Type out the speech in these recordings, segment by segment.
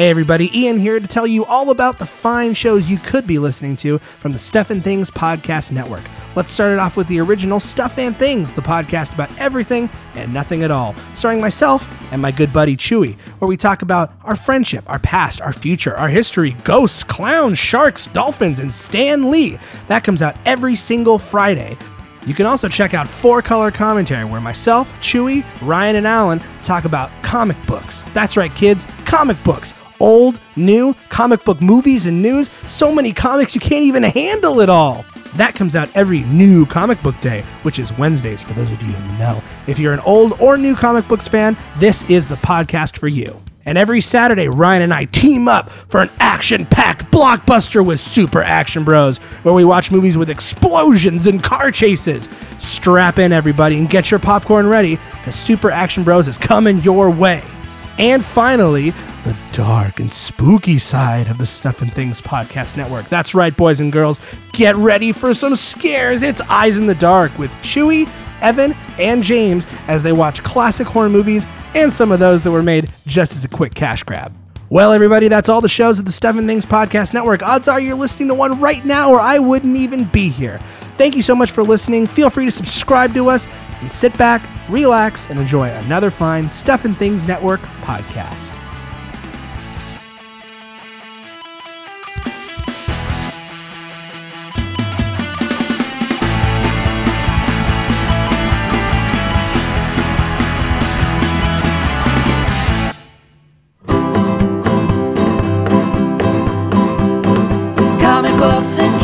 Hey everybody, Ian here to tell you all about the fine shows you could be listening to from the Stuff and Things Podcast Network. Let's start it off with the original Stuff and Things, the podcast about everything and nothing at all, starring myself and my good buddy Chewy, where we talk about our friendship, our past, our future, our history, ghosts, clowns, sharks, dolphins, and Stan Lee. That comes out every single Friday. You can also check out Four Color Commentary, where myself, Chewy, Ryan, and Alan talk about comic books. That's right, kids, comic books. Old, new, comic book movies and news. So many comics you can't even handle it all. That comes out every new comic book day, which is Wednesdays for those of you in the know. If you're an old or new comic books fan, this is the podcast for you. And every Saturday, Ryan and I team up for an action packed blockbuster with Super Action Bros, where we watch movies with explosions and car chases. Strap in, everybody, and get your popcorn ready, because Super Action Bros is coming your way. And finally, the dark and spooky side of the Stuff and Things Podcast Network. That's right, boys and girls. Get ready for some scares. It's Eyes in the Dark with Chewy, Evan, and James as they watch classic horror movies and some of those that were made just as a quick cash grab. Well, everybody, that's all the shows of the Stuff and Things Podcast Network. Odds are you're listening to one right now, or I wouldn't even be here. Thank you so much for listening. Feel free to subscribe to us and sit back, relax, and enjoy another fine Stuff and Things Network podcast.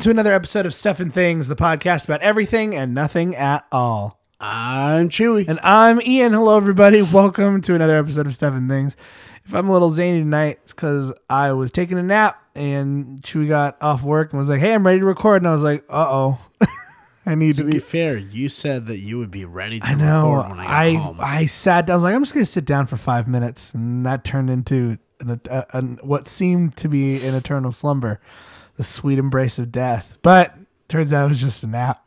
welcome to another episode of Stuff and Things, the podcast about everything and nothing at all. I'm Chewy. And I'm Ian. Hello, everybody. Welcome to another episode of Stuff and Things. If I'm a little zany tonight, it's because I was taking a nap and Chewy got off work and was like, "Hey, I'm ready to record," and I was like, "Uh oh." I need to to be get fair, you said that you would be ready to I know. record when I got I home. I sat down. I was like, I'm just gonna sit down for five minutes, and that turned into an, a, an, what seemed to be an eternal slumber, the sweet embrace of death. But turns out it was just a nap.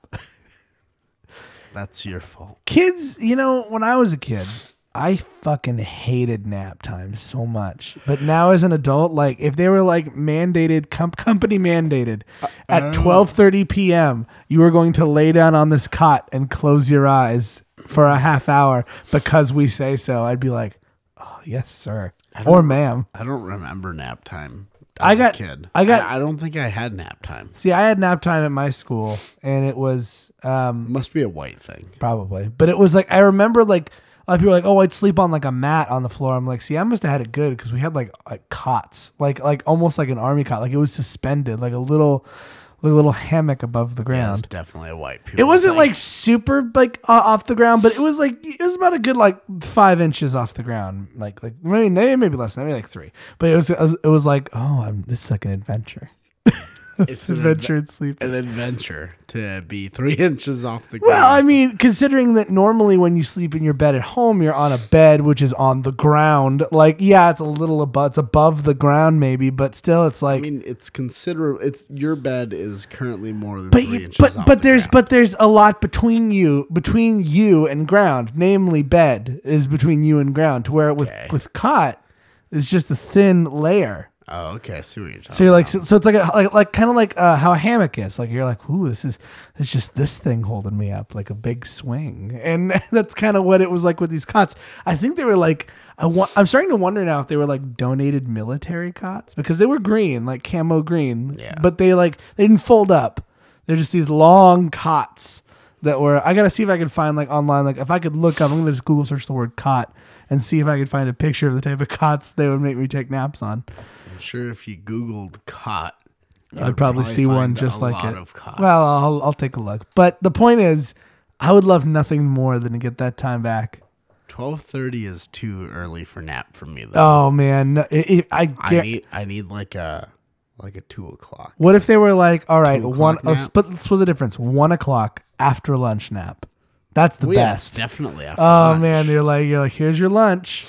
That's your fault. Kids, you know, when I was a kid, I fucking hated nap time so much. But now as an adult, like if they were like mandated, com- company mandated, uh, at 12:30 p.m., you were going to lay down on this cot and close your eyes for a half hour because we say so. I'd be like, "Oh, yes, sir." Or ma'am. I don't remember nap time. I got- kid. I got- I, don't think I had nap time. See, I had nap time at my school and it was um Must be a white thing. Probably. But it was like I remember like a lot of people were like, oh, I'd sleep on like a mat on the floor. I'm like, see, I must have had it good because we had like like cots, like like almost like an army cot, like it was suspended, like a little a little hammock above the Yeah, it's ground. definitely a white people. it wasn't thing. like super like uh, off the ground, but it was like it was about a good like five inches off the ground, like like maybe maybe, maybe less, than maybe like three. But it was it was like oh, I'm this is like an adventure. It's an adventure and sleep. an adventure to be three inches off the ground. Well, I mean, considering that normally when you sleep in your bed at home, you're on a bed which is on the ground. Like, yeah, it's a little above, it's above the ground maybe, but still, it's like. I mean, it's considerable. It's your bed is currently more than but three inches but off but the there's ground. but there's a lot between you between you and ground, namely bed is between you and ground. To where with Okay. with cot is just a thin layer. Oh, okay. I see what you're talking So you're like, so, so it's like, a, like, like kind of like uh, how a hammock is. Like you're like, ooh, this is, it's just this thing holding me up, like a big swing, and that's kind of what it was like with these cots. I think they were like, I wa- I'm starting to wonder now if they were like donated military cots because they were green, like camo green, Yeah. but they like they didn't fold up. They're just these long cots that were. I gotta see if I can find like online, like if I could look up, I'm gonna just Google search the word cot and see if I could find a picture of the type of cots they would make me take naps on. Sure if you Googled cot, I'd probably, see one just like it. Well, I'll, I'll take a look. But the point is, I would love nothing more than to get that time back. twelve thirty is too early for nap for me though. Oh man, no, it, it- I, I need I need like a like a two o'clock. what if they were like, all right, Two one, oh, nap? split, split the difference, one o'clock after lunch nap. That's the Well, yeah, best. definitely after oh lunch. man, you're like, you're like, here's your lunch.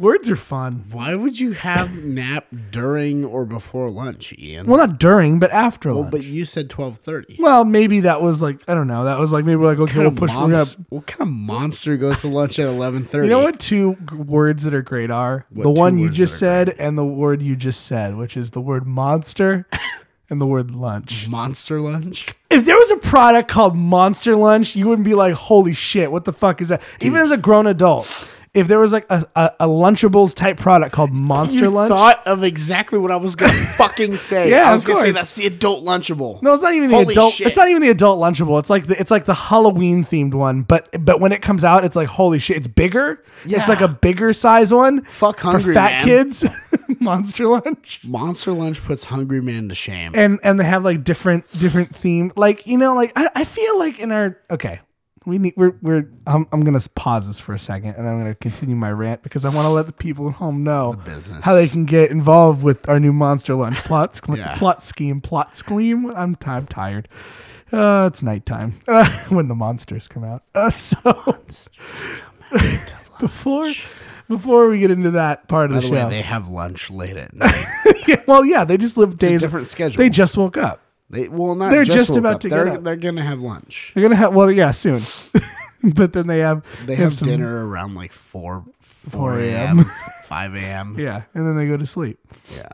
Words are fun. Why would you have nap during or before lunch, Ian? Well, not during, but after Well, lunch. but you said twelve thirty. well, maybe that was like, I don't know. That was like maybe like okay, we'll push. We're gonna, what kind of monster goes to lunch at eleven thirty? You know what two words that are great are? What the one you just said and the word you just said, which is the word monster and the word lunch. Monster lunch? If there was a product called Monster Lunch, you wouldn't be like, holy shit, what the fuck is that? Even as a grown adult, if there was like a, a, a Lunchables type product called Monster Lunch. You Lunch. thought of exactly what I was gonna fucking say. Yeah, I was of gonna say course. that's the adult lunchable. no, it's not even the Holy adult. shit. It's not even the adult Lunchable. It's like the, it's like the Halloween themed one. But but when it comes out, it's like holy shit. It's bigger. Yeah. It's like a bigger size one. Fuck hungry for fat man. kids. Monster Lunch. Monster lunch puts hungry man to shame. and and they have like different different theme like you know like I, I feel like in our okay we need we're we're I'm, I'm gonna pause this for a second and i'm gonna continue my rant because i want to let the people at home know business. how they can get involved with our new monster lunch plot sch- Yeah. plot scheme plot scheme i'm, t- I'm tired uh, it's nighttime uh, when the monsters come out uh, so before before we get into that part of By the, the way, show they have lunch late at night. well yeah they just live a days different schedule. they just woke up They well not They're just, just about up. to they're, get up. They're gonna have lunch. They're gonna have well, yeah, soon. but then they have They have some- dinner around like four 4 four a.m.. a.m. five a.m. Yeah, and then they go to sleep. Yeah.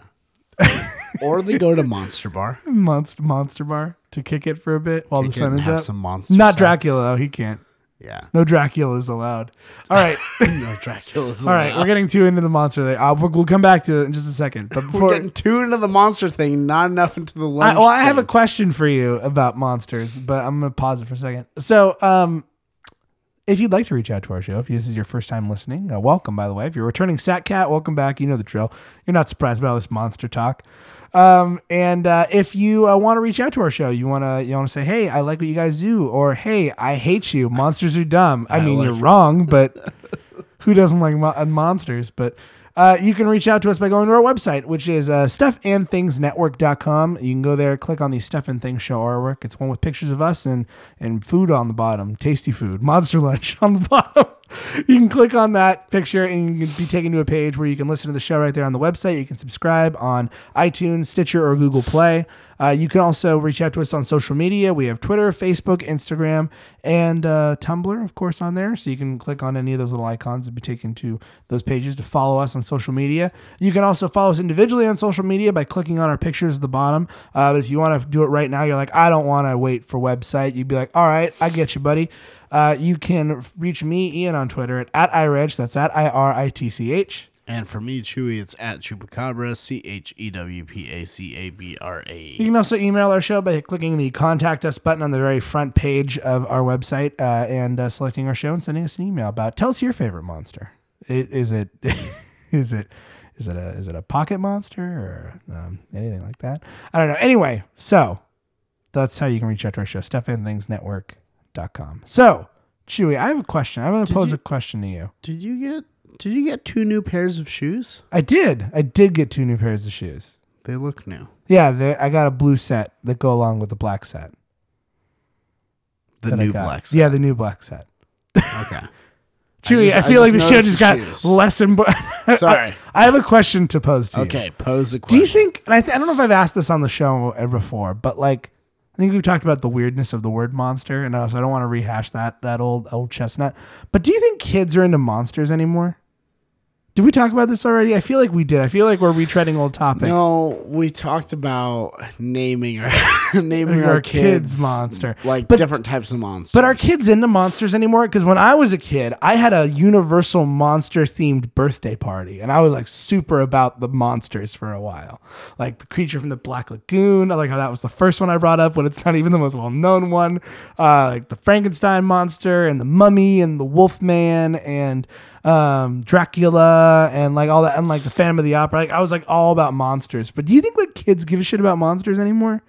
or they go to Monster Bar. Monster Monster Bar to kick it for a bit while Kick the sun is have up. some monster Not sex. Dracula though. He can't. Yeah. No Dracula is allowed. All right, no Dracula's all right. We're getting too into the monster thing. Uh, we'll, we'll come back to it in just a second. But We're getting too into the monster thing, not enough into the I, lunch. well, I have a thing. question for you about monsters, but I'm gonna pause it for a second. So, um, if you'd like to reach out to our show, if this is your first time listening, uh, welcome. By the way, if you're returning Sat Cat, welcome back. You know the drill. You're not surprised by all this monster talk. Um, and uh, if you uh, want to reach out to our show, you want to you want to say, "Hey, I like what you guys do," or "Hey, I hate you. Monsters are dumb." I, mean, like you're wrong, but who doesn't like mo- uh, monsters? But uh, you can reach out to us by going to our website, which is uh, stuffandthingsnetwork.com. You can go there, click on the Stuff and Things show artwork. It's one with pictures of us and, and food on the bottom, tasty food, monster lunch on the bottom. You can click on that picture and you can be taken to a page where you can listen to the show right there on the website. You can subscribe on iTunes, Stitcher, or Google Play. Uh, you can also reach out to us on social media. We have Twitter, Facebook, Instagram, and uh, Tumblr, of course, on there. So you can click on any of those little icons and be taken to those pages to follow us on social media. You can also follow us individually on social media by clicking on our pictures at the bottom. Uh, but if you want to do it right now, you're like, I don't want to wait for website. You'd be like, all right, I get you, buddy. Uh, you can reach me, Ian, on Twitter at, at iRitch. That's at I R I T C H. And for me, Chewy, it's at Chewpacabra, C H E W P A C A B R A. You can also email our show by clicking the contact us button on the very front page of our website uh, and uh, selecting our show and sending us an email about. Tell us your favorite monster. Is it is it is it a is it a pocket monster or um, anything like that? I don't know. Anyway, so that's how you can reach out to our show. StuffandThingsNetwork.com. So Chewy, I have a question. I'm going to pose you- a question to you. Did you get did you get two new pairs of shoes? I did. I did get two new pairs of shoes. They look new. Yeah, I got a blue set that go along with the black set. The new black set. Yeah, the new black set. Okay. Chewy, I, just- I feel like the show noticed just got shoes. less and Sorry. I have a question to pose to you. Okay, pose the Do you think? And I, th- I don't know if I've asked this on the show before, but like, I think we've talked about the weirdness of the word monster, and also I don't want to rehash that that old old chestnut. But do you think kids are into monsters anymore? Did we talk about this already? I feel like we did. I feel like we're retreading old topic. No, we talked about naming our naming Our our, kids kids, monster. like But- different types of monsters. But are kids into monsters anymore? Because when I was a kid, I had a Universal monster themed birthday party, and I was like super about the monsters for a while. Like the creature from the Black Lagoon. I like how that was the first one I brought up, but it's not even the most well known one. Uh, like the Frankenstein monster, and the Mummy, and the Wolfman, and um, Dracula and like all that, and like the Phantom of the Opera. Like I was like all about monsters. But do you think like kids give a shit about monsters anymore?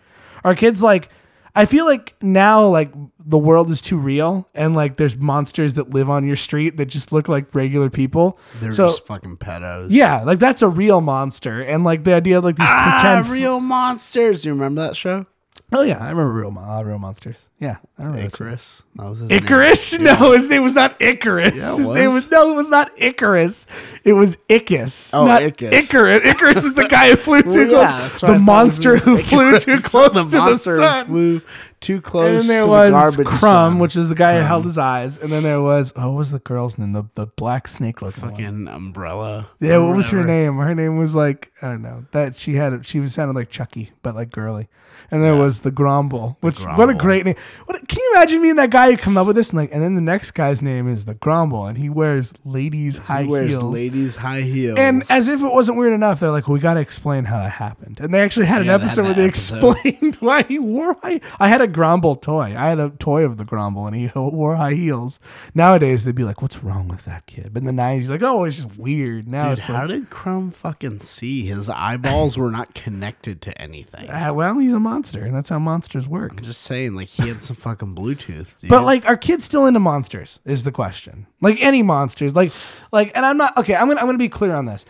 Are kids like? I feel like now like the world is too real, and like there's monsters that live on your street that just look like regular people. They're so just fucking pedos. yeah, like that's a real monster, and like the idea of like these Ah, pretend. real monsters. You remember that show? Oh yeah, I remember real, mon- uh, real monsters. Yeah, I remember that shit. Icarus. That was his name. Icarus? No, his name was not Icarus. Yeah, it his name was. was no, it was not Icarus. It was Ickis. Oh, not Ickis. Icarus. Icarus is the guy who flew too Well, close. yeah, that's why I the monster his name who flew Icarus. too close to the monster sun. Flew too and close. then there to was the garbage Krumm, sun. which is the guy who held his eyes. And then there was oh, what was the girl's name? The the black snake looking one. umbrella. Yeah, or what was her name? Her name was like I don't know. That she had she was sounded like Chucky, but like girly. And there was the Grumble, which what a great name. What a- can you imagine me and that guy who come up with this and like and then the next guy's name is the Grumble and he wears ladies high He wears heels. ladies high heels. and as if it wasn't weird enough, they're like, we got to explain how that happened. And they actually had an Yeah, they had episode where they episode. explained why he wore high. I had a Grumble toy. I had a toy of the Grumble, and he wore high heels. Nowadays, they'd be like, "What's wrong with that kid?" But in the nineties, like, "Oh, it's just weird." Now Dude, it's how like, did Krumm fucking see? His eyeballs were not connected to anything. "Ah, well, he's a monster, and that's how monsters work. I'm just saying, like he had some fucking Bluetooth. Dude. But like, are kids still into monsters? Is the question. Like any monsters, like, like, and I'm not okay. I'm gonna I'm gonna be clear on this.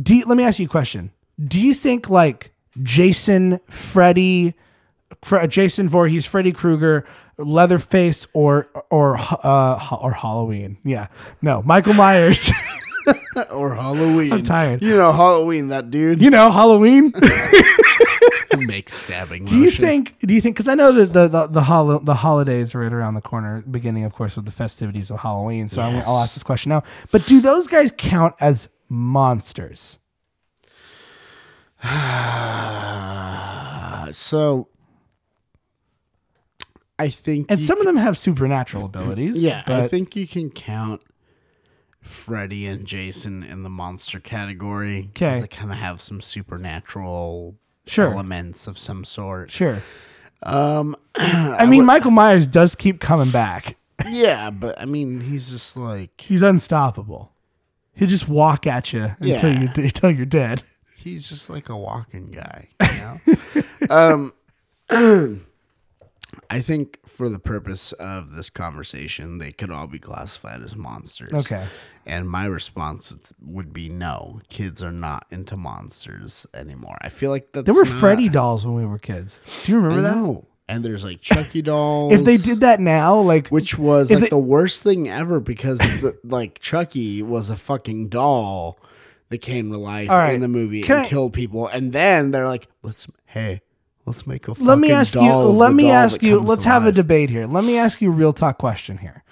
Do let me ask you a question. Do you think like Jason, Freddy, Fre- Jason Voorhees, Freddy Krueger, Leatherface, or or uh or Halloween? Yeah, no, Michael Myers. or Halloween. I'm tired. You know Halloween, that dude you know Halloween. makes stabbing. Do you think? Do you think? Because I know that the the the, hol- the holidays are right around the corner, beginning, of course, with the festivities of Halloween. So I'm, I'll ask this question now. But do those guys count as monsters? so? I think, And some of them have supernatural abilities. Yeah, But I think you can count Freddy and Jason in the monster category. Okay. They kind of have some supernatural Sure. elements of some sort. sure. Um, I mean, Michael Myers does keep coming back. yeah, but I mean, he's just like He's unstoppable. He'll just walk at you until Yeah. you until you're dead. he's just like a walking guy. You know? um, I think for the purpose of this conversation, they could all be classified as monsters. Okay. And my response would- be no. Kids are not into monsters anymore. I feel like that's There were not- Freddy dolls when we were kids. Do you I remember that? know. And there's like Chucky dolls. If they did that now, like which was like it- the worst thing ever because the, like Chucky was a fucking doll that came to life right. in the movie Can and I- killed people, and then they're like, "Let's hey, let's make a let me ask you Let me ask you. Let's to have a debate here. Let me ask you a real talk question here.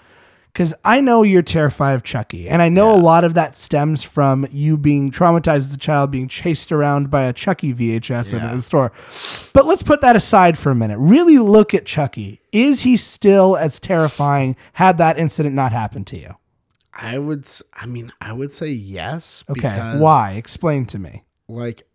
Because i know you're terrified of chucky and i know a lot of that stems from you being traumatized as a child being chased around by a chucky vhs in the store. But let's put that aside for a minute. Really look at chucky. Is he still as terrifying had that incident not happened to you? I would, I mean, I would say yes. okay why? Explain to me. Like,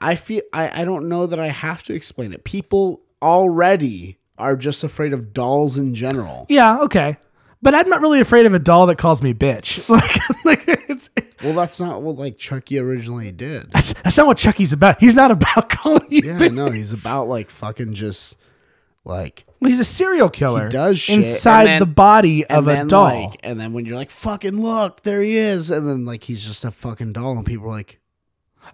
I feel I I don't know that I have to explain it. People already are just afraid of dolls in general. yeah okay but i'm not really afraid of a doll that calls me bitch like, like it's Well, that's not what like Chucky originally did. That's, that's not what Chucky's about. He's not about calling you. Yeah, bitch. no, he's about like fucking just like Well, he's a serial killer. He does shit, inside then- the body of a doll. Like, and then when you're like, fucking look, there he is, and then like he's just a fucking doll, and people are like,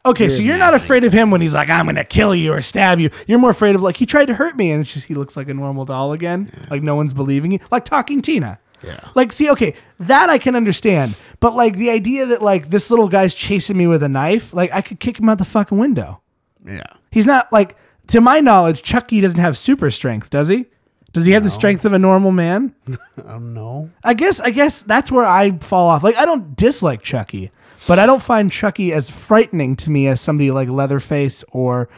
okay, so you're not afraid of him when he's like, "I'm gonna kill you or stab you." You're more afraid of like he tried to hurt me, and it's just he looks like a normal doll again. Like no one's believing you. Like talking Tina. Yeah. Like, see, okay, that I can understand, but like the idea that like this little guy's chasing me with a knife, like I could kick him out the fucking window. yeah, He's not like, to my knowledge, Chucky doesn't have super strength, does he? Does he have the strength of a normal man? I don't know. I guess I guess that's where I fall off. Like I don't dislike Chucky, but I don't find Chucky as frightening to me as somebody like Leatherface or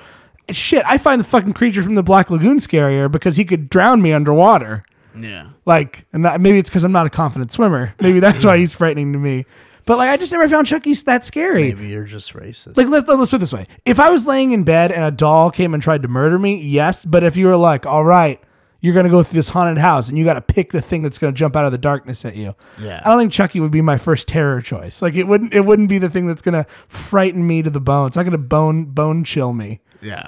shit. I find the fucking creature from the Black Lagoon scarier because he could drown me underwater. Yeah, Like, and that, maybe it's because I'm not a confident swimmer. Maybe that's why he's frightening to me. But like, I just never found Chucky that scary. maybe you're just racist. Like let's let's put it this way: if I was laying in bed and a doll came and tried to murder me, yes. But if you were like, all right, you're gonna go through this haunted house and you got to pick the thing that's gonna jump out of the darkness at you. Yeah. I don't think Chucky would be my first terror choice. Like it wouldn't. It wouldn't be the thing that's gonna frighten me to the bone. It's not gonna bone bone chill me. Yeah.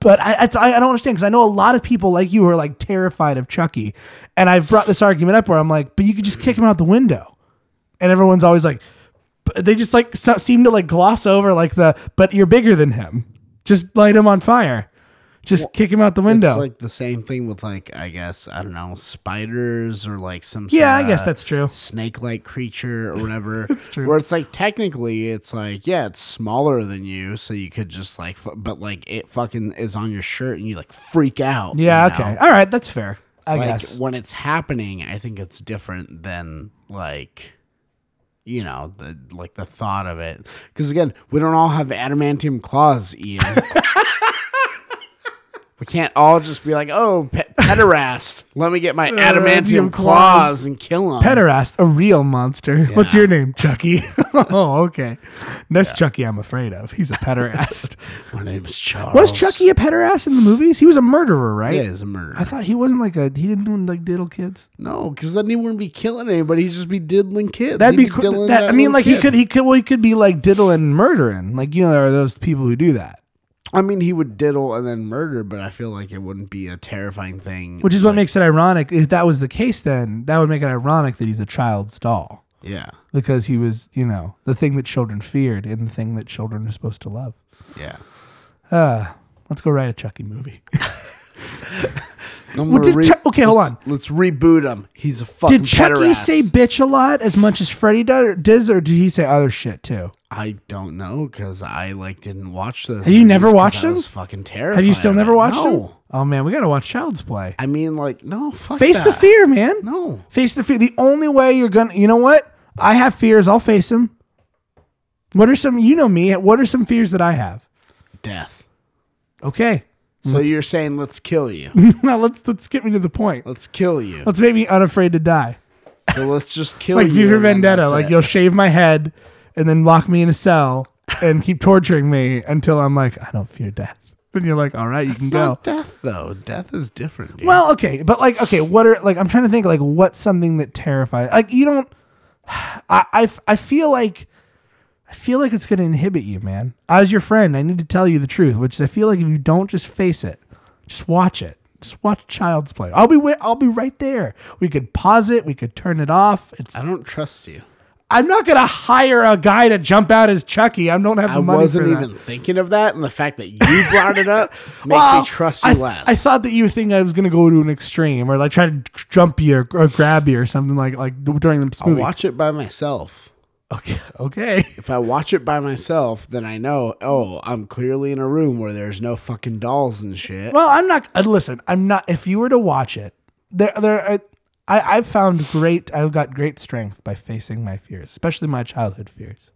But I, I, I don't understand because I know a lot of people like you who are like terrified of Chucky, and I've brought this argument up where I'm like, but you could just kick him out the window, and everyone's always like, but they just like so, seem to like gloss over like the, but you're bigger than him, just light him on fire, just kick him out the window. It's like the same thing with like I guess I don't know spiders or like some sort yeah, I guess that's true. snake-like creature or whatever. That's true. Where it's like technically it's like yeah, it's smaller than you, so you could just like, fu- but like it fucking is on your shirt and you like freak out. Yeah, you know? okay, all right, that's fair. I like guess. when it's happening, I think it's different than like you know the like the thought of it. Because again, we don't all have adamantium claws, Ian. we can't all just be like, oh, pe- pederast. Let me get my uh, adamantium Adamantium claws and kill him. Pederast, a real monster. What's your name, Chucky? oh, okay. That's Chucky. I'm afraid of. He's a pederast. My name is Charles. Was Chucky a pederast in the movies? He was a murderer, right? Yeah, he's a murderer. I thought he wasn't like a. He didn't do like diddle kids. no, because then he wouldn't be killing anybody. He'd just be diddling kids. That'd He'd be cool. diddling That, I mean, little like he kid. could. He could. Well, he could be like diddling, murdering. Like you know, there are those people who do that. I mean, he would diddle and then murder, but I feel like it wouldn't be a terrifying thing. Which is what like- makes it ironic. If that was the case, then that would make it ironic that he's a child's doll Yeah, because he was, you know, the thing that children feared and the thing that children are supposed to love. yeah. Uh, let's go write a Chucky movie. No Well, did Chu- okay, hold on. Let's reboot him. He's a fucking Did Chucky pederast. say bitch a lot as much as Freddy does, or did he say other shit too? I don't know because I like didn't watch those. Have you never watched them? fucking terrified. Have you still never watched no. him? Oh man, we gotta watch Child's Play. I mean, like, no. Fuck Face the fear, man. No. Face the fear. The only way you're gonna, you know what? I have fears. I'll face them. What are some? You know me. What are some fears that I have? Death. Okay. So you're saying let's kill you? now let's let's get me to the point. let's kill you. Let's make me unafraid to die. So let's just kill Like you. For Vendetta. Like it. you'll shave my head and then lock me in a cell and keep torturing me until I'm like, I don't fear death. And you're like, all right, you It's can go. death though. Death is different. Dude. Well, okay, but like, okay, what are like? I'm trying to think like what's something that terrifies. Like you don't. I I, I feel like. I feel like it's going to inhibit you, man. As your friend, I need to tell you the truth, which is I feel like if you don't just face it, just watch it. Just watch Child's Play. I'll be wi- I'll be right there. We could pause it. We could turn it off. It's. I don't trust you. I'm not going to hire a guy to jump out as Chucky. I don't have the I money I wasn't that. even thinking of that, and the fact that you brought it up makes Well, me trust you I, less. I thought that you think I was going to go to an extreme or like try to jump you or, or grab you or something like like during this I'll watch it by myself. Okay. Okay. If I watch it by myself, then I know, oh, I'm clearly in a room where there's no fucking dolls and shit. Well, I'm not. Uh, listen, I'm not. If you were to watch it, there, there. I, I, I've found great. I've got great strength by facing my fears, especially my childhood fears,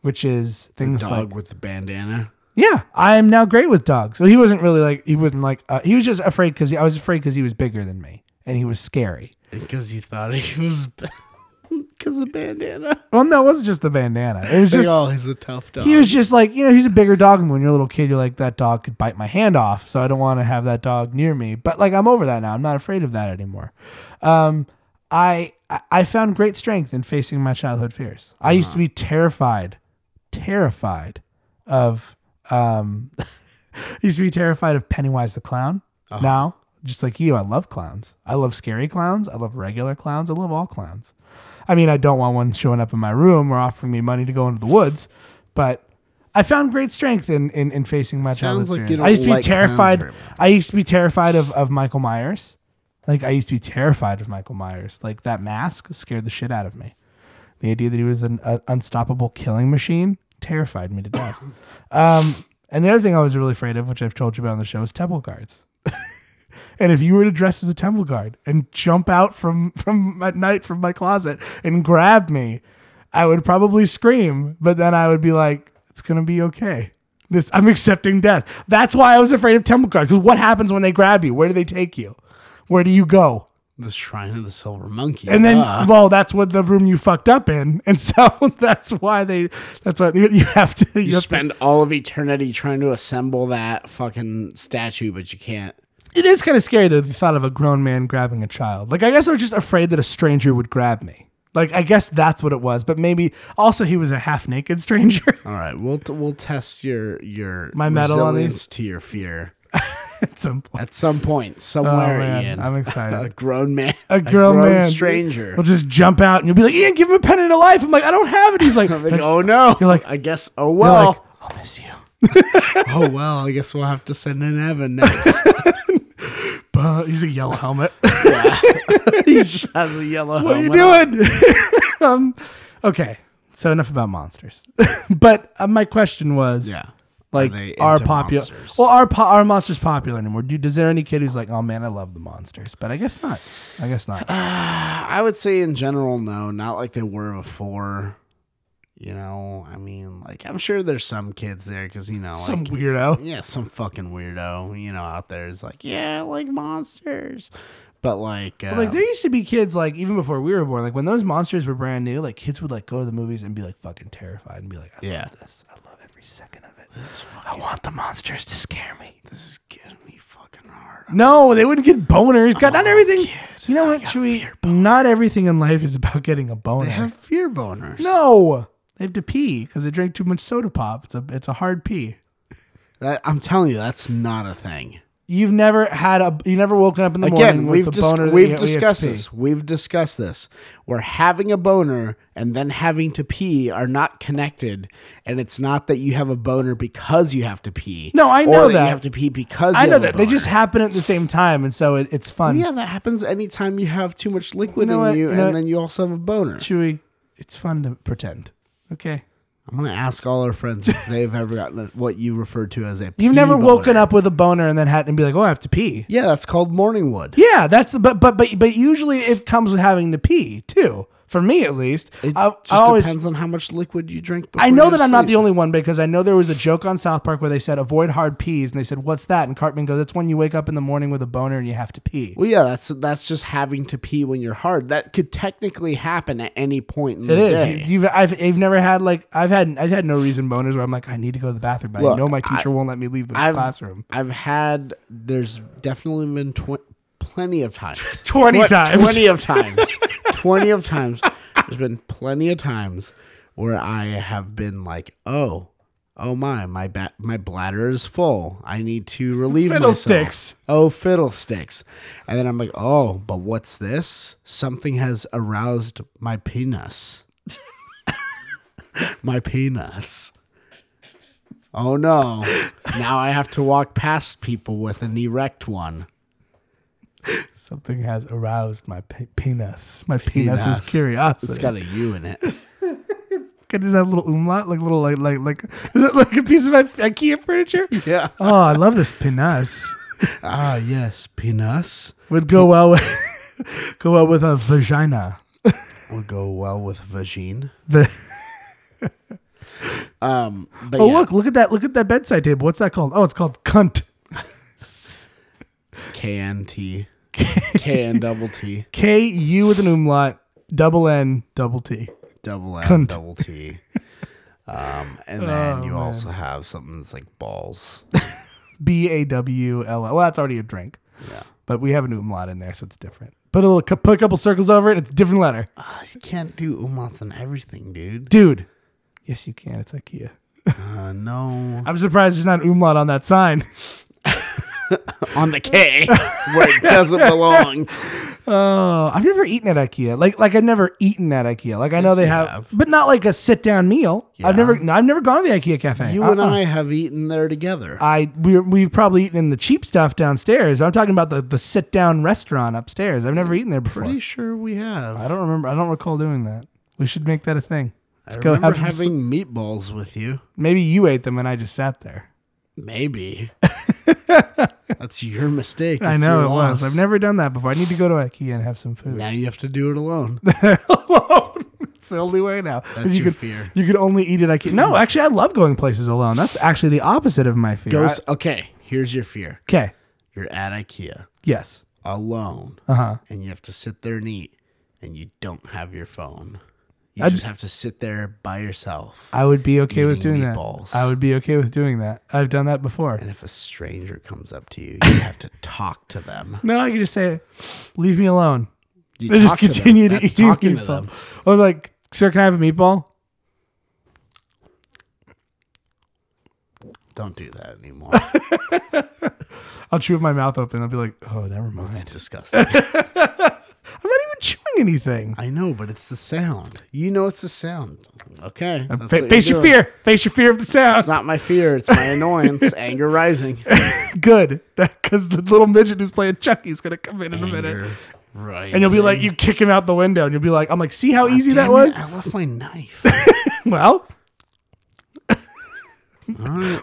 which is things like Dog like, with the bandana. yeah, I am now great with dogs. So he wasn't really like he wasn't like uh, he was just afraid because I was afraid because he was bigger than me and he was scary. Because you thought he was. Because of bandana. Well, no, it wasn't just the bandana. It was Just, just oh, he's a tough dog. he was just like you know he's a bigger dog and when you're a little kid you're like that dog could bite my hand off so i don't want to have that dog near me. But like i'm over that now. I'm not afraid of that anymore. Um i I- i found great strength in facing my childhood fears. I used to be terrified terrified of um used to be terrified of pennywise the clown. Now just like you i love clowns. I love scary clowns. I love regular clowns. I love all clowns I mean, I don't want one showing up in my room or offering me money to go into the woods, but I found great strength in in, in facing my Sounds childhood like you don't I used to be like terrified. I used to be terrified of, of Michael Myers. Like I used to be terrified of Michael Myers. Like that mask scared the shit out of me. The idea that he was an uh, unstoppable killing machine terrified me to death. um, and the other thing I was really afraid of, which I've told you about on the show, is temple guards. And if you were to dress as a temple guard and jump out from from at night from my closet and grab me, I would probably scream, but then I would be like, "It's gonna be okay. This I'm accepting death." That's why I was afraid of temple guards. Because what happens when they grab you? Where do they take you? Where do you go? the Shrine of the Silver Monkey. And then, duh. well, that's what the room you fucked up in, and so that's why they. That's why you have to. You, you have to spend all of eternity trying to assemble that fucking statue, but you can't. It is kind of scary though, the thought of a grown man grabbing a child. Like I guess I was just afraid that a stranger would grab me. Like I guess that's what it was. But maybe also he was a half naked stranger. All right, we'll t- we'll test your your My metal on resilience to your fear at some point. at some point somewhere. Oh, man, Ian. I'm excited. a grown man, A grown, man stranger. will just jump out and you'll be like, Ian, give him a Pendant of Life. I'm like, I don't have it. He's like, like, like, oh no! You're like- I guess. Oh well. like, I'll miss you. oh well. I guess we'll have to send in Evan next. He's a yellow helmet. he just has a yellow. Helmet. What are you doing? um, okay, so enough about monsters. but uh, my question was, Yeah. like, they are, popular? monsters? Well, are po- are monsters popular anymore? Do does there any kid who's like, oh man, I love the monsters? But I guess not. I guess not. I would say in general, no, not like they were before. You know, I mean, like I'm sure there's some kids there because you know, Some like weirdo. yeah, some fucking weirdo, you know, out there is like, yeah, I like monsters, but like, uh, But, like there used to be kids like even before we were born, like when those monsters were brand new, like kids would like go to the movies and be like fucking terrified and be like, I Yeah. love this. I love every second of it. this, I want the monsters to scare me. this is getting me fucking hard. No, they wouldn't get boners. God, not Oh, everything. kid. You know I what, Chewy? Not everything in life is about getting a boner. They have fear boners. no, they have to pee because they drink too much soda pop. It's a it's a hard pee. that, I'm telling you, that's not a thing. You've never had a you never woken up in the Again, morning we've with a dis- boner. we've you- we have to discussed this. We've discussed this. Where having a boner and then having to pee are not connected, and it's not that you have a boner because you have to pee. No, I know that, that. you have to pee because I know that they just happen at the same time, and so it, it's fun. yeah, that happens anytime you have too much liquid You know in what? you, You know and what? then you also have a boner. Chewy, it's fun to pretend. Okay. I'm gonna ask all our friends if they've ever gotten a, what you refer to as a. You've never woken up with a boner and then had and be like, "Oh, I have to pee." Yeah, that's called morning wood. Yeah, that's but but but but usually it comes with having to pee too. For me, at least, It I, just I always. depends on how much liquid you drink. I know that I'm not the only one because I know there was a joke on South Park where they said avoid hard pees, and they said, "What's that?" And Cartman goes, "That's when you wake up in the morning with a boner and you have to pee." Well, yeah, that's that's just having to pee when you're hard. That could technically happen at any point in It the is. day. You- You've, I've, I've never had like I've had I've had no reason boners where I'm like I need to go to the bathroom, but I know my teacher won't let me leave the I've classroom. I've had. There's definitely been tw- plenty of times. 20 Tw- times. Twenty of times. Twenty of times. There's been plenty of times where I have been like, oh. Oh my, my ba- my bladder is full. I need to relieve Fiddlesticks. myself. Oh, fiddlesticks. And then I'm like, oh, but what's this? Something has aroused my penis. my penis. Oh no. Now I have to walk past people with an erect one. Something has aroused my pe- penis. My penis, is Penis. curiosity. It's got a U in it. Can that have a little umlaut, like little like like like is it like a piece of IKEA furniture? Yeah. Oh, I love this penis. Ah, yes, penis. Would go well with go well with a vagina. Would go well with vagine. The, Um, but oh yeah, look, look at that! Look at that bedside table. What's that called? Oh, it's called cunt. KNT. KN double T. K U with an umlaut, double N, double T. Double N Cunt. double T. Um, and then Oh, you man. also have something that's like balls. B A W L L. Well, that's already a drink, Yeah. but we have an umlaut in there, so it's different. Put a little, put a couple circles over it. It's a different letter, Ah, you can't do umlauts on everything, dude. dude. Yes, you can. It's IKEA. Uh, no. I'm surprised there's not an umlaut on that sign. on the K where it doesn't belong. Oh, I've never eaten at IKEA. Like, like I've never eaten at IKEA. Like I know Yes, they you have, have. but not like a sit down meal. Yeah. I've never, no, I've never gone to the IKEA cafe. You and Uh-uh. I have eaten there together. I we we've probably eaten in the cheap stuff downstairs. I'm talking about the the sit down restaurant upstairs. I've never eaten there before. Pretty sure we have. I don't remember. I don't recall doing that. We should make that a thing. Let's I go remember have some- having meatballs with you. Maybe you ate them and I just sat there. Maybe. That's your mistake. I know your it was. I've never done that before. I need to go to IKEA and have some food. Now you have to do it alone. alone. it's the only way now. 'Cause That's you your could, fear. You could only eat at IKEA. No, actually, I love going places alone. That's actually the opposite of my fear. Okay. Here's your fear. Okay. You're at IKEA Yes. alone, Uh huh. and you have to sit there and eat, and you don't have your phone. You I'd- just have to sit there by yourself. I would be okay with doing meatballs. that. I would be okay with doing that. I've done that before. and if a stranger comes up to you, you have to talk to them. No, I can just say, "Leave me alone." You I just talk to continue to eat talking to meatball. them. Or like, sir, can I have a meatball? Don't do that anymore. I'll chew with my mouth open. I'll be like, "Oh, never mind." It's disgusting. I'm not even chewing anything. I know, but it's the sound. You know it's the sound. Okay. Uh, fa- face your doing. fear. Face your fear of the sound. It's not my fear. It's my annoyance. Anger rising. Good, because the little midget who's playing Chucky's gonna come in in a minute, rising. and you'll be like, you kick him out the window, and you'll be like, I'm like, see how easy that Damn was? it, I left my knife. Well,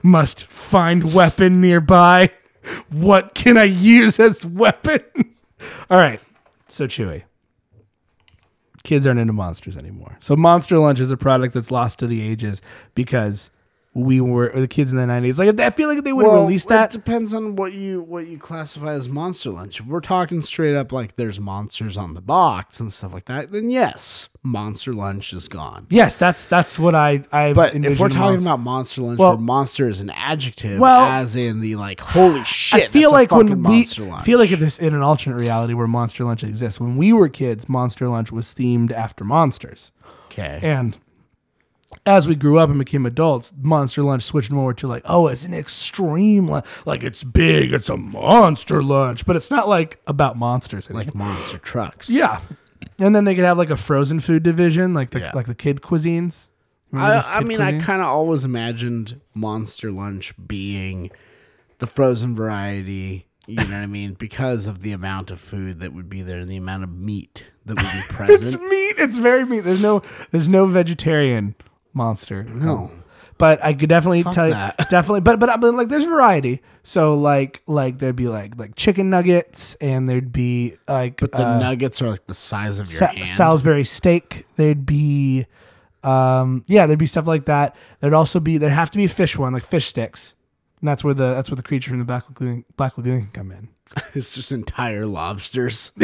must find weapon nearby. What can I use as weapon? All right, so Chewy. Kids aren't into monsters anymore. So Monster Lunch is a product that's lost to the ages because we were the kids in the '90s. Like I feel like they would have released that. It depends on what you what you classify as monster lunch. If we're talking straight up like there's monsters on the box and stuff like that, then yes, monster lunch is gone. Yes, that's that's what I I. But if we're talking about monster lunch, Well- where monster is an adjective, Well, as in the like, holy shit, I feel like when we monster lunch. feel like if this in an alternate reality where Monster Lunch exists, when we were kids, Monster Lunch was themed after monsters, okay, and as we grew up and became adults, Monster Lunch switched more to like, oh, it's an extreme, lu- like it's big, it's a monster lunch, but it's not like about monsters. Anymore. like monster trucks. yeah, and then they could have like a frozen food division, like the Yeah. like the kid cuisines. Remember I, I kid mean, I kind of always imagined monster lunch being the frozen variety. You know what I mean? Because of the amount of food that would be there and the amount of meat that would be present. it's meat. It's very meat. There's no there's no vegetarian monster. no, But I could definitely Fuck tell you that. definitely but but I mean like there's variety. So like like there'd be like like chicken nuggets and there'd be like but the uh, nuggets are like the size of your Sa- hand. Salisbury steak. There'd be um yeah, there'd be stuff like that. There'd also be there'd have to be a fish one, like fish sticks. And that's where the that's where the creature from the Black Lagoon Black Lagoon can come in. it's just entire lobsters.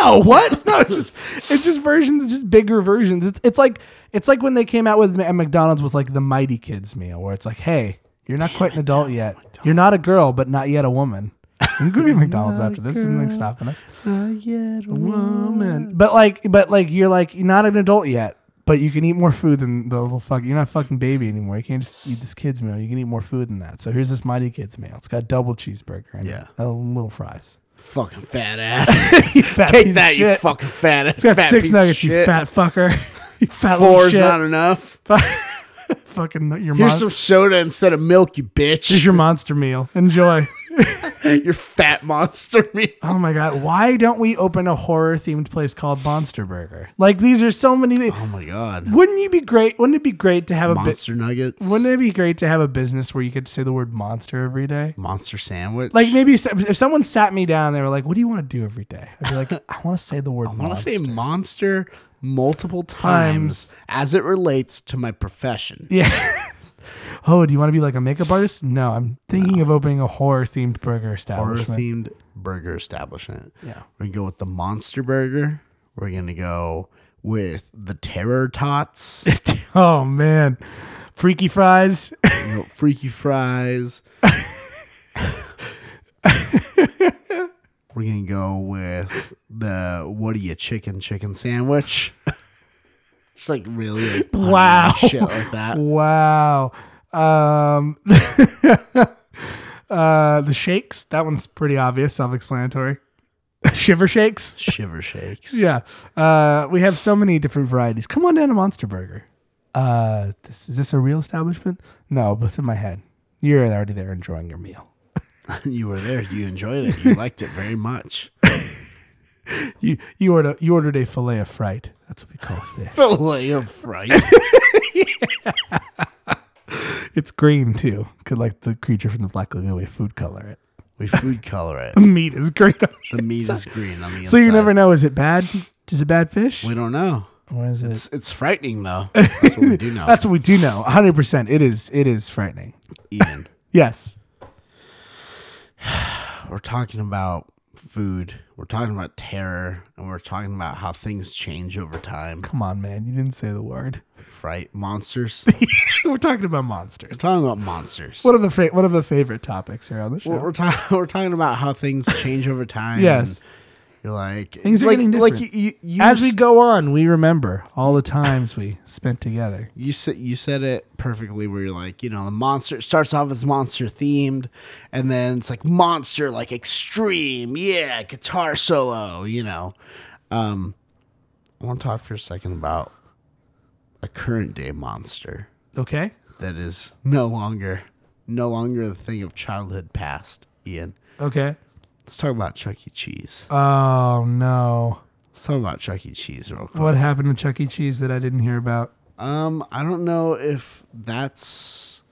No, what? No, it's just it's just versions, it's just bigger versions. It's it's like it's like when they came out with at McDonald's with like the Mighty Kids meal, where it's like, hey, you're not quite an adult yet. You're not a girl, but not yet a woman. You can go to McDonald's after this. There's nothing stopping us. Woman, but like, but like, you're like, you're not an adult yet, but you can eat more food than the little fuck. You're not a fucking baby anymore. You can't just eat this kids meal. You can eat more food than that. So here's this Mighty Kids meal. It's got double cheeseburger and Yeah. little fries. fucking fat ass. Fat Take that, you fucking fat ass. It's got fat six nuggets, you fat fucker. you fat Four's not enough. Fucking your Here's mon- some soda instead of milk, you bitch. Here's your monster meal. Enjoy. your fat monster meal. oh my god, why don't we open a horror themed place called Monster Burger? Like these are so many. Things. Oh my god. Wouldn't you be great? Wouldn't it be great to have a bit? Monster nuggets. Wouldn't it be great to have a business where you could say the word monster every day? Monster sandwich. Like maybe if someone sat me down, they were like, "What do you want to do every day?" I'd be like, "I want to say the word I want to monster." say monster multiple times, as it relates to my profession. Yeah. Oh, do you want to be like a makeup artist? No, I'm thinking of opening a horror themed burger establishment. Horror establishment. themed burger establishment. Yeah. We're gonna go with the monster burger. We're gonna go with the terror tots. oh man, freaky fries. We're freaky fries. We're gonna go with the what are you chicken chicken sandwich. It's like really like punny Wow. shit like that. wow. Um, uh, the shakes. That one's pretty obvious, self-explanatory. Shiver shakes. Shiver shakes. Yeah. Uh, we have so many different varieties. Come on down to Monster Burger. Uh, this, is this a real establishment? No, but it's in my head. You're already there enjoying your meal. you were there. You enjoyed it. You liked it very much. You you ordered you ordered a fillet of fright. That's what we call it there. Fillet of fright. It's green too, cause like the creature from the Black Lagoon, we food color it. We food color it. The meat is green. on the The meat is green on the So inside. you never know. Is it bad? Is it bad fish? We don't know. or is it? It's it's frightening though. That's what we do know. That's what we do know. 100. percent It is. It is frightening. Ian. Yes. We're talking about food. We're talking about terror, and we're talking about how things change over time. Come on, man. You didn't say the word. Fright monsters. We're talking about monsters. We're talking about monsters. One of the fa- one of the favorite topics here on the show. We're, we're, talking. We're talking about how things change over time. Yes. and You're like Things are like, getting like different. you, you, you As we go on, we remember all the times we spent together. you said you said it perfectly where you're like you know the monster starts off as monster themed and then it's like monster like extreme yeah guitar solo you know um i want to talk for a second about a current day monster Okay. that is no longer no longer the thing of childhood past ian Okay. Let's talk about chuck e cheese Oh no. let's talk about chuck e cheese real quick What happened to Chuck E. Cheese that I didn't hear about? Um, I don't know if that's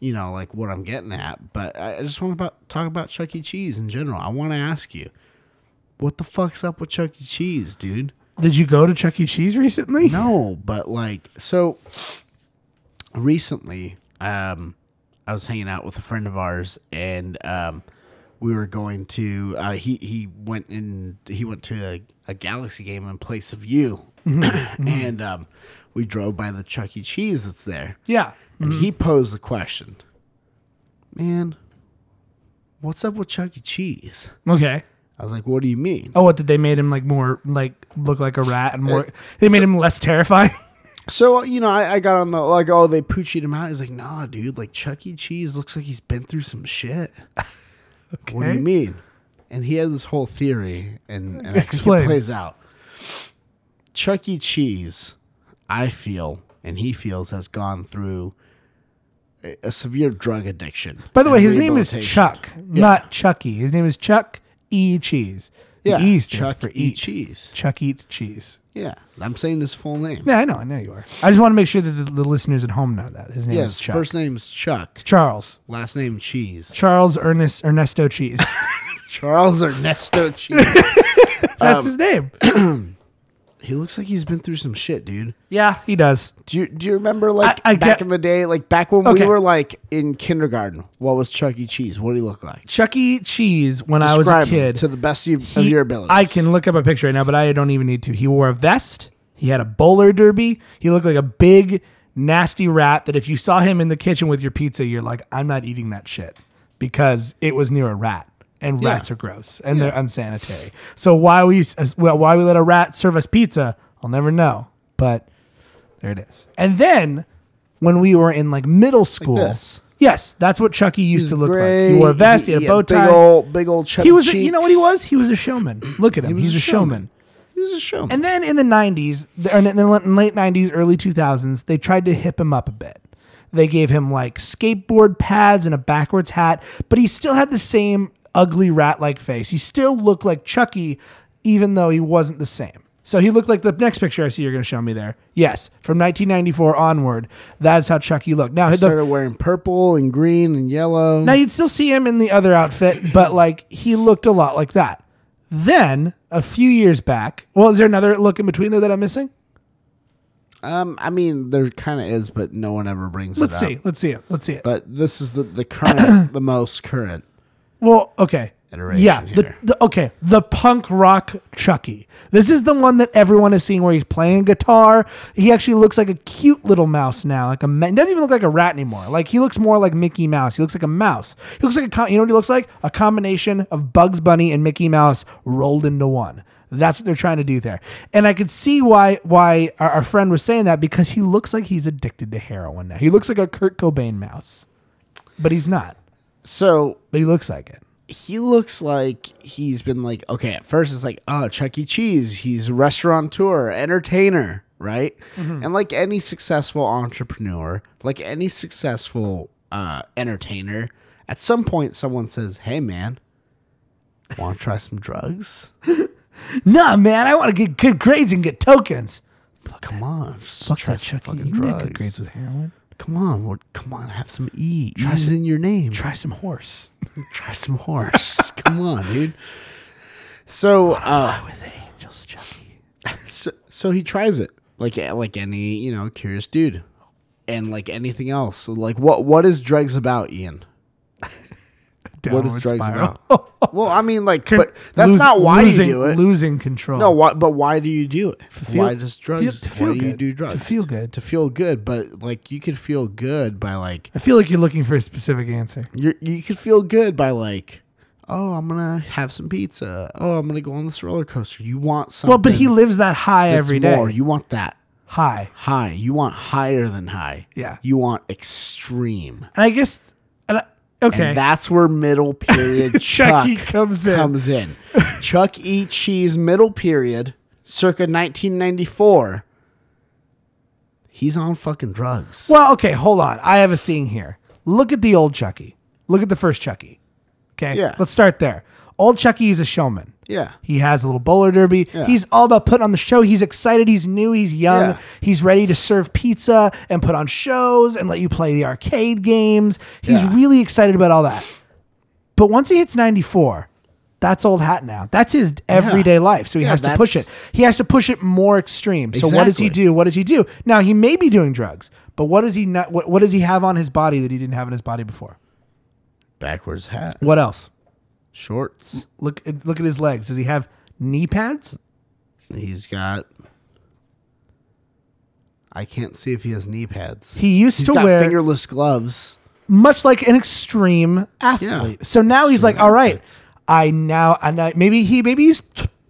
you know like what I'm getting at, but I I just want to about, talk about Chuck E. Cheese in general. I want to ask you, what the fuck's up with Chuck E. Cheese, dude? Did you go to Chuck E. Cheese recently? No, but like so recently, um, I was hanging out with a friend of ours, and um, we were going to. Uh, he he went in. He went to a, a Galaxy game in place of you, and um, we drove by the Chuck E. Cheese that's there. Yeah. And he posed the question, man, what's up with Chuck E. Cheese? Okay. I was like, what do you mean? Oh, what did they made him like more like look like a rat and more? Uh, they made him less terrifying. So, you know, I, I got on the, like, oh, they poochied him out. He's like, nah, dude, like, Chuck E. Cheese looks like he's been through some shit. What do you mean? And he has this whole theory, and, and I think it plays out. Chuck E. Cheese, I feel, and he feels, has gone through a, a severe drug addiction. By the way, his name is. Chuck, not Chucky. His name is Chuck E. Cheese. The Yeah, E stands Chuck for E. Cheese. Chuck Eat Cheese. Yeah, I'm saying his full name. Yeah, I know, I know you are. I just want to make sure that the, the listeners at home know that his name Yes, is Chuck. first name's Chuck, Charles. last name Cheese. Charles Ernest Ernesto Cheese. Charles Ernesto Cheese. That's Um, his name. he looks like he's been through some shit, dude. Yeah, he does. Do you, do you remember like I- I back get- in the day, like back when Okay. we were like in kindergarten? What was Chuck E. Cheese? What did he look like? Chuck E. Cheese, when I was a Describe him kid, to the best of, of he- your ability. I can look up a picture right now, but I don't even need to. He wore a vest. He had a bowler derby. He looked like a big, nasty rat that if you saw him in the kitchen with your pizza, you're like, I'm not eating that shit because it was near a rat. And Yeah. rats are gross and they're unsanitary. So why we well, why we let a rat serve us pizza, I'll never know. But there it is. And then when we were in like middle school, this. yes, that's what Chucky used He's to look gray, like. He wore a vest, he, had a bow tie. Big old, big old he was, a, you know what he was? He was a showman. Look at him. He was He's a a showman. showman. He was a showman. And then in the 90s, the- or in the late 90s, early 2000s, they tried to hip him up a bit. They gave him like skateboard pads and a backwards hat, but he still had the same ugly rat like face. He still looked like Chucky, even though he wasn't the same. So he looked like the next picture I see you're going to show me there. Yes, from 1994 onward, that's how Chucky looked. Now, he started wearing purple and green and yellow. now you'd still see him in the other outfit, but like he looked a lot like that. Then a few years back, well, is there another look in between there that I'm missing? um, I mean, there kind of is, but no one ever brings Let's it see. up. Let's see. Let's see it. Let's see it. But this is the the current, the most current. Well, okay. Iteration yeah. The, the okay. The punk rock Chucky. This is the one that everyone is seeing where he's playing guitar. He actually looks like a cute little mouse now. Like a ma- doesn't even look like a rat anymore. Like he looks more like Mickey Mouse. He looks like a mouse. He looks like a you know what he looks like? A combination of Bugs Bunny and Mickey Mouse rolled into one. That's what they're trying to do there. And I could see why why our, our friend was saying that because he looks like he's addicted to heroin now. He looks like a Kurt Cobain mouse. But he's not. So But he looks like it. he looks like he's been like okay at first it's like oh chuck e cheese he's a restaurateur entertainer right and like any successful entrepreneur like any successful uh, entertainer at some point someone says hey man want to try some drugs Nah, man, I want to get good grades and get tokens. come on just Fuck try that some Chucky. fucking You get drugs good grades with heroin. Come on what, come on have some e. E's in your name. Try some horse. try some horse. Come on dude. So uh With angels, Chucky. so, so he tries it like like any you know curious dude. And like anything else. So, like what what is dregs about ian what is Downward drugs spiral. about? well, I mean, like, but that's Lose- not why losing, you do it. Losing control. No, why, but why do you do it? feel- why does drugs? to feel why do you good. do To feel good. To feel good, but like you could feel good by like I feel like you're looking for a specific answer. you you could feel good by like oh I'm gonna have some pizza. Oh I'm gonna go on this roller coaster. You want something? Well, but he lives that high every day. more. You want that high. high. You want higher than high. Yeah. You want extreme. And I guess, okay. And that's where middle period Chucky Chuck comes in. comes in. Chuck E. Cheese middle period, circa 1994. He's on fucking drugs. well, okay, hold on. I have a thing here. Look at the old Chucky. Look at the first Chucky. Okay. Yeah. Let's start there. Old Chucky is a showman. Yeah. He has a little bowler derby. Yeah. He's all about putting on the show. He's excited. He's new. He's young. Yeah. He's ready to serve pizza and put on shows and let you play the arcade games. He's Yeah. really excited about all that. But once he hits 94, that's old hat now. That's his everyday life. So he Yeah, has to push it. He has to push it more extreme. So what does he do? What does he do? Now he may be doing drugs, but what does he not what, what does he have on his body that he didn't have in his body before? Backwards hat. What else? Shorts. Look at look at his legs. Does he have knee pads? He's got. I can't see if he has knee pads. He used He's to got wear fingerless gloves. much like an extreme athlete. Yeah. So now he's Extreme like, all right, athletes. I now, I now maybe he maybe he's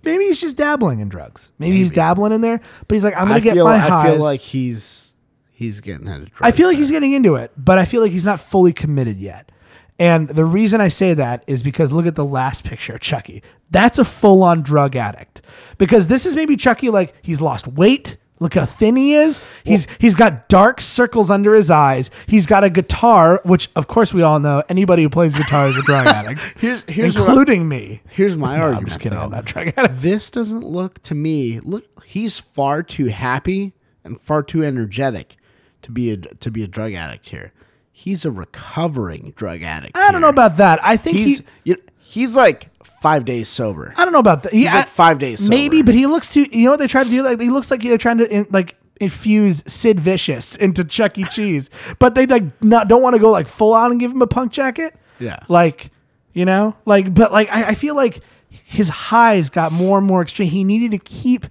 maybe he's just dabbling in drugs. Maybe, he's Maybe. dabbling in there, but he's like, I'm gonna I get feel. my I feel like he's he's getting into drugs. I feel like he's getting into it, but I feel like he's not fully committed yet. And the reason I say that is because look at the last picture of Chucky. That's a full on drug addict. Because this is maybe Chucky like he's lost weight. Look how thin he is. He's he's got dark circles under his eyes. He's got a guitar, which of course we all know anybody who plays guitar is a drug addict. Here's here's I- including me. here's my No, argument. I'm just kidding. though. I'm not drug addict. This doesn't look to me. Look, he's far too happy and far too energetic to be a to be a drug addict here. He's a recovering drug addict. I don't know about that. I think he's he, you he's like five days sober. I don't know about that. He's like five days sober. Maybe, but he looks too. You know what they try to do? Like he looks like they're trying to in, like infuse Sid Vicious into Chuck E. Cheese, but they like not don't want to go like full on and give him a punk jacket. Yeah. like you know, like but like I, I feel like his highs got more and more extreme. He needed to keep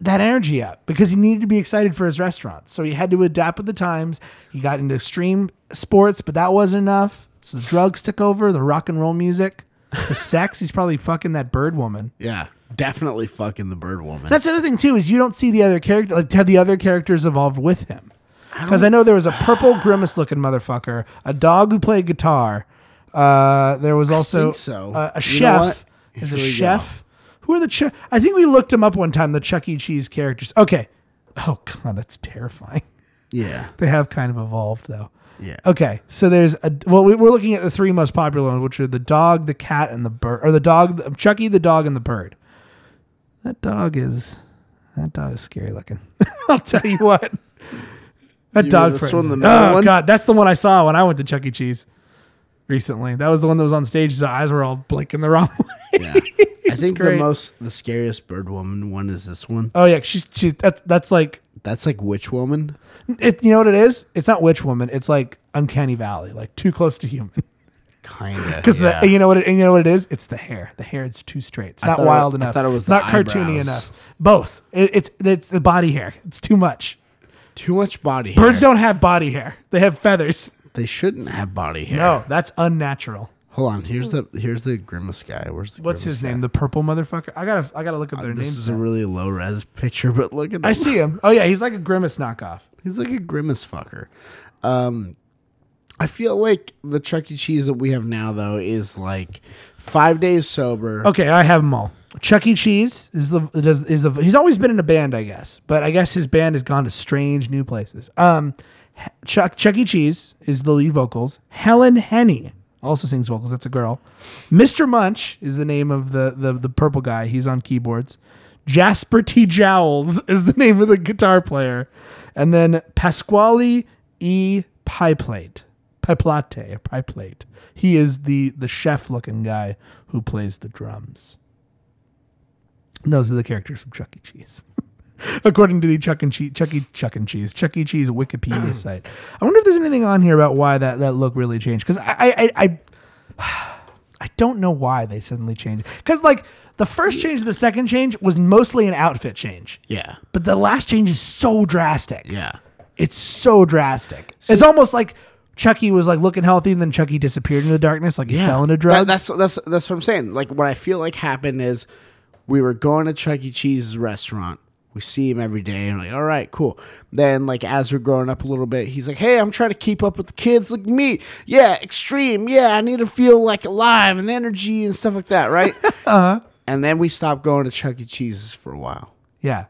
that energy up because he needed to be excited for his restaurant. So he had to adapt with the times. He got into extreme sports, but that wasn't enough. So the drugs took over, the rock and roll music, the sex. He's probably fucking that bird woman. yeah, definitely fucking the bird woman. That's the other thing too is you don't see the other character like have the other characters evolved with him. Because I know there was a purple grimace looking motherfucker, a dog who played guitar. Uh, there was also so. a, a You know what? chef. There's a chef. go. Who are the chef? I think we looked him up one time. The Chuck E. Cheese characters. Okay. Oh god, that's terrifying. yeah, They have kind of evolved though. yeah. Okay, so there's a well, we- we're looking at the three most popular ones, which are the dog, the cat, and the bird, or the dog, Chucky, the dog, and the bird. That dog is that dog is scary looking. I'll tell you what. That You dog. this one, the oh one? god, that's the one I saw when I went to Chuck E. Cheese recently. That was the one that was on stage. His eyes were all blinking the wrong way. yeah. I think the great. most the scariest bird woman one is this one. Oh yeah, she's she's that's that's like That's like witch woman. it. You know what it is? It's not witch woman. It's like uncanny valley, like too close to human. Kinda. Because yeah. the you know what it, and you know what it is? It's the hair. The hair is too straight. It's I not thought it- wild I enough. thought it was the not cartoony eyebrows. enough. Both. It, it's it's the body hair. It's too much. too much body hair. Birds don't have body hair. They have feathers. They shouldn't have body hair. No, that's unnatural. Hold on. Here's the here's the grimace guy. Where's the What's grimace his name? guy? The purple motherfucker. I gotta I gotta look up their names. This names. is a now. really low res picture, but look at I see him. Oh yeah, he's like a grimace knockoff. He's like a grimace fucker. Um, I feel like the Chuck E. Cheese that we have now, though, is like five days sober. Okay, I have them all. Chuck E. Cheese is the does is the he's always been in a band, I guess, but I guess his band has gone to strange new places. Um, Chuck Chuck E. Cheese is the lead vocals. Helen Henny also sings vocals. That's a girl. Mr. Munch is the name of the the the purple guy. He's on keyboards. Jasper T. Jowls is the name of the guitar player, and then Pasquale E. Pieplate, Pieplate, Pieplate. He is the the chef looking guy who plays the drums. And those are the characters from Chuck E. Cheese. According to the Chuck and Cheese, Chuck E. Chuck and Cheese, Chuck E. Cheese Wikipedia site. I wonder if there's anything on here about why that, that look really changed. Because I, I, I, I don't know why they suddenly changed. Because like the first change, the second change was mostly an outfit change, Yeah. but the last change is so drastic. Yeah. It's so drastic. it's almost like Chucky was like looking healthy, and then Chucky disappeared into the darkness, like he fell into That- drugs. that's that's that's what I'm saying. Like what I feel like happened is we were going to Chuck E. Cheese's restaurant. We see him every day, and like, all right, cool. Then, like, as we're growing up a little bit, he's like, "Hey, I'm trying to keep up with the kids. like me, yeah, extreme, yeah. I need to feel like alive and energy and stuff like that, right?" uh-huh. And then we stop going to Chuck E. Cheese's for a while. yeah.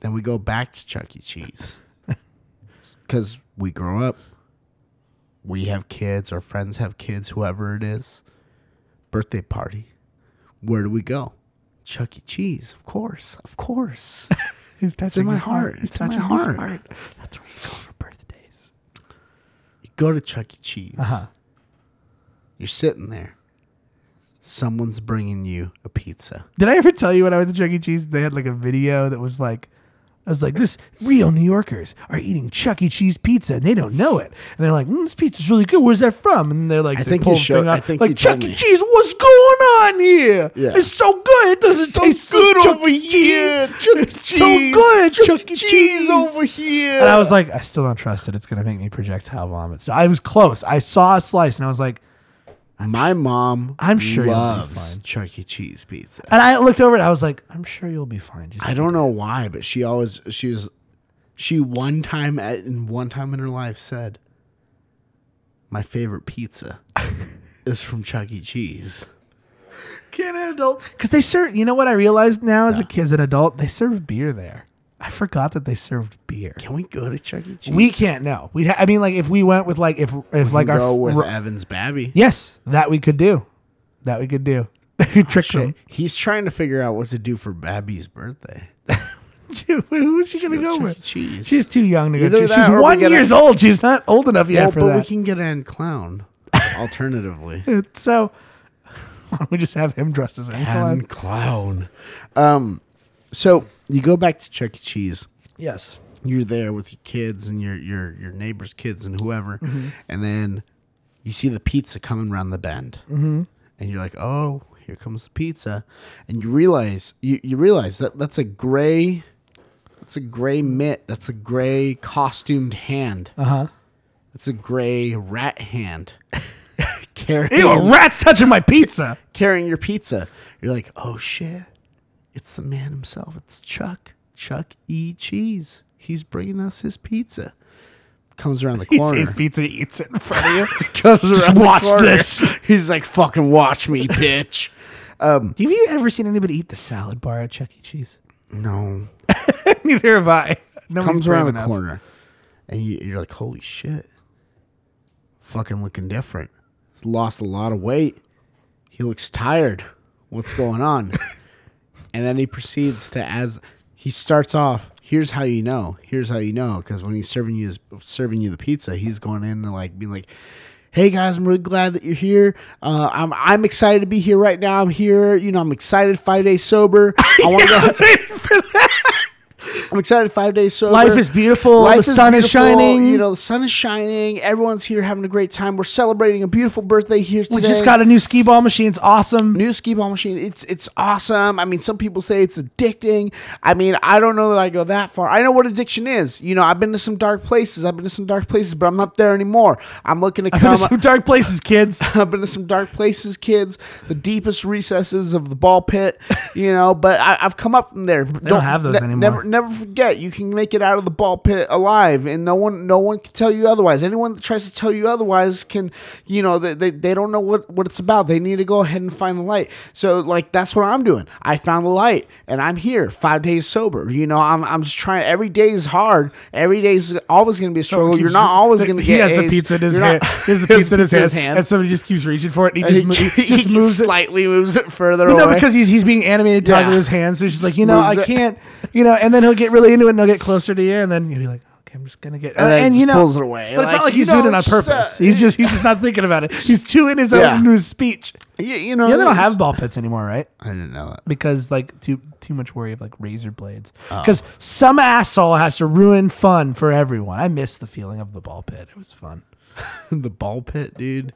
Then we go back to Chuck E. Cheese because we grow up. We have kids. Our friends have kids. Whoever it is, birthday party. Where do we go? Chuck E. Cheese, of course, of course. Touching in my heart. He's It's in my his heart. That's where you go for birthdays. you go to Chuck E. Cheese. Uh-huh. You're sitting there. Someone's bringing you a pizza. Did I ever tell you when I went to Chuck E. Cheese, they had like a video that was like, I was like, this real New Yorkers are eating Chuck E. Cheese pizza and they don't know it. And they're like, mm, this pizza's really good. Where's that from? And they're like, I they think pull you showed- I think like Chuck E. Cheese, going on here? Yeah. It's so good. It doesn't taste so Chuck E. Cheese. It's so good. Chuck, E. Cheese over here. And I was like, I still don't trust it. It's gonna make me projectile vomit. So I was close. I saw a slice and I was like, My mom I'm sure loves fine. Chuck E. Cheese pizza. and I looked over it. I was like, I'm sure you'll be fine. Just I don't know why, but she always she was she one time at in one time in her life said, "My favorite pizza is from Chuck E. Cheese." Can an adult? Because they serve. You know what I realized now as a kid, as an adult, they serve beer there. I forgot that they served beer. Can we go to Chuck E. Cheese? We can't know. We. Ha- I mean, like if we went with like if if like our go with r- Evans Babby. yes, that we could do. That we could do. Trick. Shit. He's trying to figure out what to do for Babby's birthday. Who's she gonna Go Chuck E. with? Cheese. She's too young to go. Either She's that or we one get a- years old. She's not old enough yet well, for but we that. can get an clown. Alternatively, so why don't we just have him dressed as an and clown? clown. Um, so you go back to Chuck E. Cheese. Yes. you're there with your kids and your your your neighbors' kids and whoever, Mm-hmm. and then you see the pizza coming around the bend, mm-hmm. and you're like, "Oh, here comes the pizza," and you realize you you realize that that's a gray, that's a gray mitt, that's a gray costumed hand, Uh huh. that's a gray rat hand. carrying, Ew, a rat's touching my pizza. carrying your pizza. You're like, oh shit, it's the man himself. It's Chuck. Chuck E. Cheese. He's bringing us his pizza. Comes around the He corner. his pizza, eats it in front of you. Comes Just the watch corner. this. He's like, fucking watch me, bitch. Um, Have you ever seen anybody eat the salad bar at Chuck E. Cheese? no. Neither have I. Nobody's Comes around brave the enough. corner. And you, you're like, holy shit. Fucking looking different. He's lost a lot of weight. He looks tired. What's going on? and then he proceeds to as he starts off. Here's how you know. Here's how you know because when he's serving you serving you the pizza, he's going in and like being like, "Hey guys, I'm really glad that you're here. Uh, I'm I'm excited to be here right now. I'm here. You know, I'm excited. Five days sober. I want to go. I'm excited. Five days sober. Life is beautiful. Life the sun is shining. You know, the sun is shining. Everyone's here having a great time. We're celebrating a beautiful birthday here today. we just got a new skee ball machine. It's awesome. new skee ball machine. It's it's awesome. I mean, some people say it's addicting. I mean, I don't know that I go that far. I know what addiction is. You know, I've been to some dark places. I've been to some dark places, but I'm not there anymore. I'm looking to Come come. to some dark places, kids. I've been to some dark places, kids. The deepest recesses of the ball pit, you know. But I, I've come up from there. They don't have those anymore. Never, never forget. You can make it out of the ball pit alive, and no one, no one can tell you otherwise. Anyone that tries to tell you otherwise can, you know, they, they, they don't know what what it's about. They need to go ahead and find the light. So like that's what I'm doing. I found the light, and I'm here, five days sober. You know, I'm I'm just trying. Every day is hard. Every day is always going to be a struggle. You're not always going to get He has the pizza in his You're hand. not- He has the pizza in his pizza hand, and somebody just keeps reaching for it. And he just, he, he just he moves it. slightly moves it further But away. no, because he's he's being animated talking Yeah. with his hands. So he's just like, you know, I can't, you know, and then he'll get really into it and he'll get closer to you, and then you'll be like, okay, I'm just gonna get, And then and you know, pulls it away. But it's not like he's doing it on purpose. he's just he's just not thinking about it. He's too in his own Yeah. into his speech. you, you know, Yeah, they don't have ball pits anymore, right? I didn't know that. Because like too too much worry of like razor blades. Oh. Because some asshole has to ruin fun for everyone. I miss the feeling of the ball pit. It was fun. the ball pit, dude.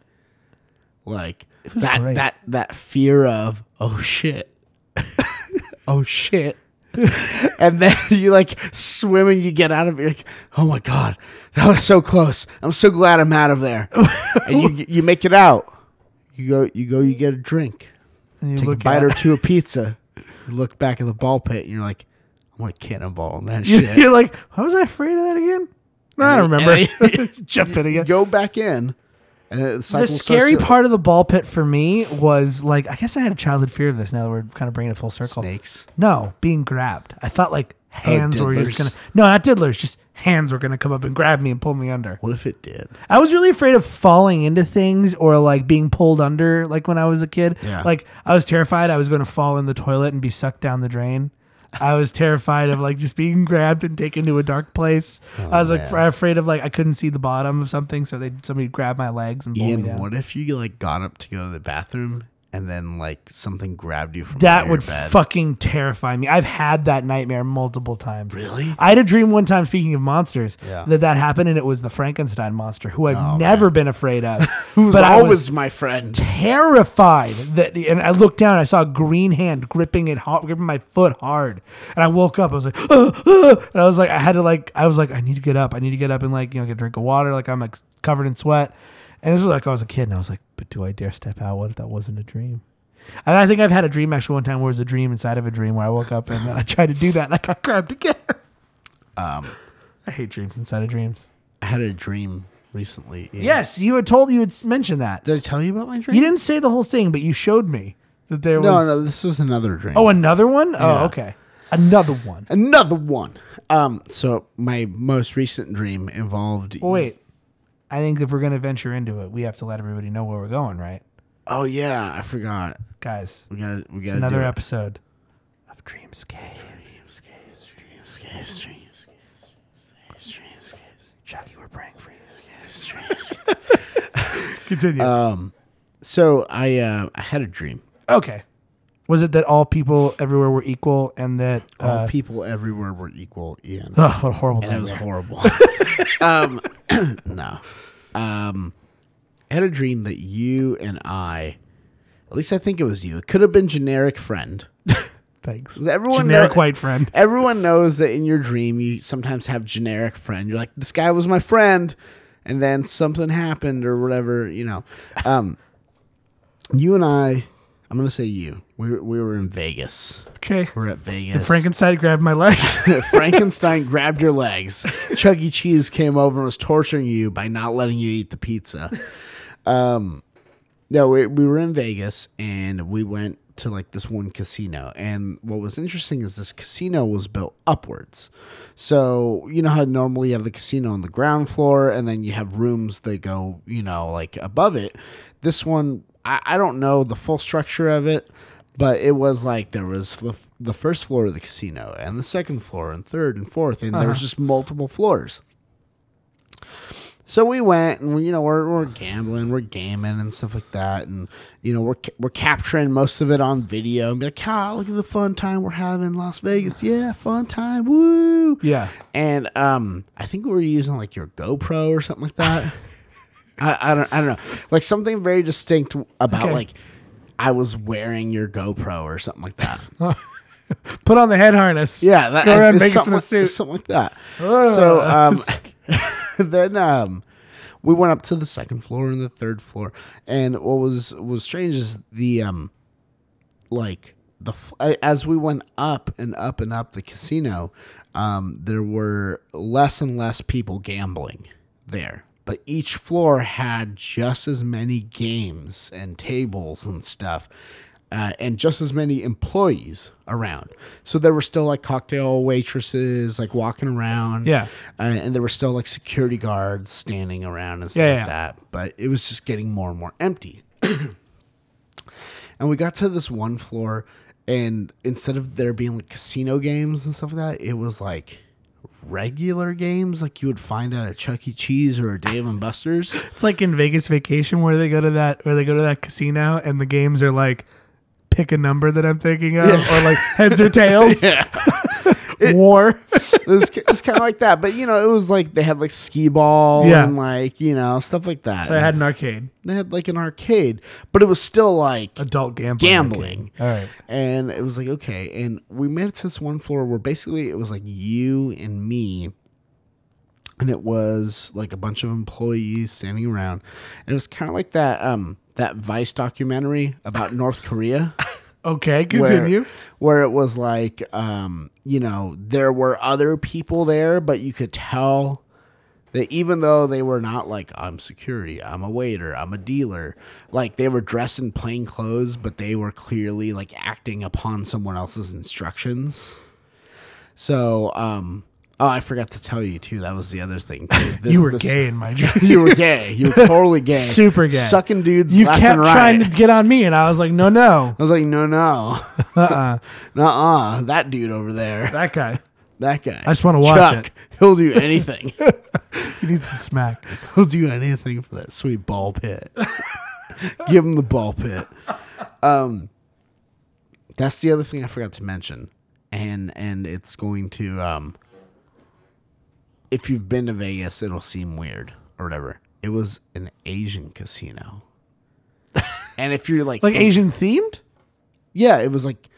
Like was that great. that that fear of oh shit, oh shit. and then you like swim and you get out of it. You're like, oh my god, that was so close. I'm so glad I'm out of there. and you you make it out. You go you go you get a drink, And you take a bite or two of pizza. You look back at the ball pit and you're like, I'm gonna cannonball on that shit. You're like, why was I afraid of that again? No, I don't remember. Jumped in you again. go back in. And the, The scary part of the ball pit for me was like, I guess I had a childhood fear of this. Now that we're kind of bringing it full circle. snakes. No, being grabbed. I thought like oh, hands were just gonna. No, not diddlers. Just hands were gonna come up and grab me and pull me under. What if it did? I was really afraid of falling into things or like being pulled under. Like when I was a kid. Yeah. Like I was terrified I was going to fall in the toilet and be sucked down the drain. I was terrified of like just being grabbed and taken to a dark place. Oh, I was like Oh, man. afraid of like I couldn't see the bottom of something, so they somebody grab my legs and Ian, what if you like got up to go to the bathroom and then like something grabbed you from That would bed? fucking terrify me. I've had that nightmare multiple times. Really? I had a dream one time, speaking of monsters, Yeah. that that happened, and it was the Frankenstein monster, who I've Oh, never been afraid of. Who's but I always was my friend? terrified that, and I looked down, I saw a green hand gripping it, gripping my foot hard, and I woke up. I was like, "Ah, ah," and I was like, I had to like, I was like, I need to get up. I need to get up and like, you know, get a drink of water. Like I'm like covered in sweat, and this is like I was a kid, and I was like, but do I dare step out? What if that wasn't a dream? And I think I've had a dream actually one time where it was a dream inside of a dream where I woke up and then I tried to do that and I got grabbed again. Um, I hate dreams inside of dreams. I had a dream recently. Ian. Yes, you had told you had mentioned that. Did I tell you about my dream? You didn't say the whole thing, but you showed me that there No, was. no, no, this was another dream. Oh, another one? Oh, Yeah. okay. Another one. another one. Um, so my most recent dream involved. Oh, wait. I think if we're going to venture into it, we have to let everybody know where we're going, right? Oh yeah, I forgot. Guys, We got We got another episode of Dreamscape. Dreamscapes, dreamscapes, dreamscapes. Chucky, we're praying for you. Continue. Um, so I uh, I had a dream. okay. Was it that all people everywhere were equal and that. All Uh, people everywhere were equal, Ian. oh, what a horrible and it was horrible. um, no. Um, I had a dream that you and I, at least I think it was you. It could have been generic friend. Thanks. Everyone Generic know- white friend. Everyone knows that in your dream you sometimes have generic friend. You're like, this guy was my friend, and then something happened or whatever. You know, um, you and I. I'm gonna say you. We were, we were in Vegas. Okay. We're at Vegas. Frankenstein grabbed my legs. Frankenstein grabbed your legs. Chuck E. Cheese came over and was torturing you by not letting you eat the pizza. Um, no, we, we were in Vegas and we went to like this one casino. And what was interesting is this casino was built upwards. So, you know how normally you have the casino on the ground floor and then you have rooms that go, you know, like above it. This one, I, I don't know the full structure of it, but it was like there was the, f- the first floor of the casino and the second floor and third and fourth, and there was just multiple floors. So we went and we, you know we're, we're gambling, we're gaming and stuff like that, and you know we're we're capturing most of it on video and be like, ah, look at the fun time we're having in Las Vegas, yeah, fun time, woo, yeah. and um, I think we were using like your GoPro or something like that. I, I don't I don't know, like something very distinct about Okay. like I was wearing your GoPro or something like that. Put on the head harness. Yeah, that, Go around Vegas in something, a suit. something like that. so um, then um, we went up to the second floor and the third floor, and what was was strange is the um, like the as we went up and up and up the casino, um, there were less and less people gambling there. But each floor had just as many games and tables and stuff, uh, and just as many employees around. So there were still like cocktail waitresses like walking around. Yeah. Uh, and there were still like security guards standing around and stuff Yeah, like that. But it was just getting more and more empty. and we got to this one floor, and instead of there being like casino games and stuff like that, it was like regular games like you would find at a Chuck E. Cheese or a Dave and Buster's. It's like in Vegas Vacation where they go to that where they go to that casino and the games are like pick a number that I'm thinking of or like heads or tails. it War. it was, it was kind of like that. But you know, it was like they had like skee ball Yeah. and like you know stuff like that. so I had an arcade. they had like an arcade, but it was still like Adult gambling. gambling. All right. And it was like okay, and we made it to this one floor where basically it was like you and me. And it was like a bunch of employees standing around. And it was kind of like that um that Vice documentary about North Korea. Okay, where, continue. where it was like um you know there were other people there but you could tell that even though they were not like i'm security i'm a waiter i'm a dealer like they were dressed in plain clothes but they were clearly like acting upon someone else's instructions so um oh i forgot to tell you too that was the other thing. This- you were gay in my dream. you were gay you were totally gay Super gay. sucking dudes You kept and right. trying to get on me, and I was like, no, no. i was like no no Uh-uh. uh-uh that dude over there That guy. That guy. I just wanna watch Chuck, it. He'll do anything. You need some smack. he'll do anything for that sweet ball pit. Give him the ball pit. Um, that's the other thing I forgot to mention, and and it's going to um. If you've been to Vegas, it'll seem weird or whatever. It was an Asian casino, and if you're like Like from- Asian themed? yeah, it was like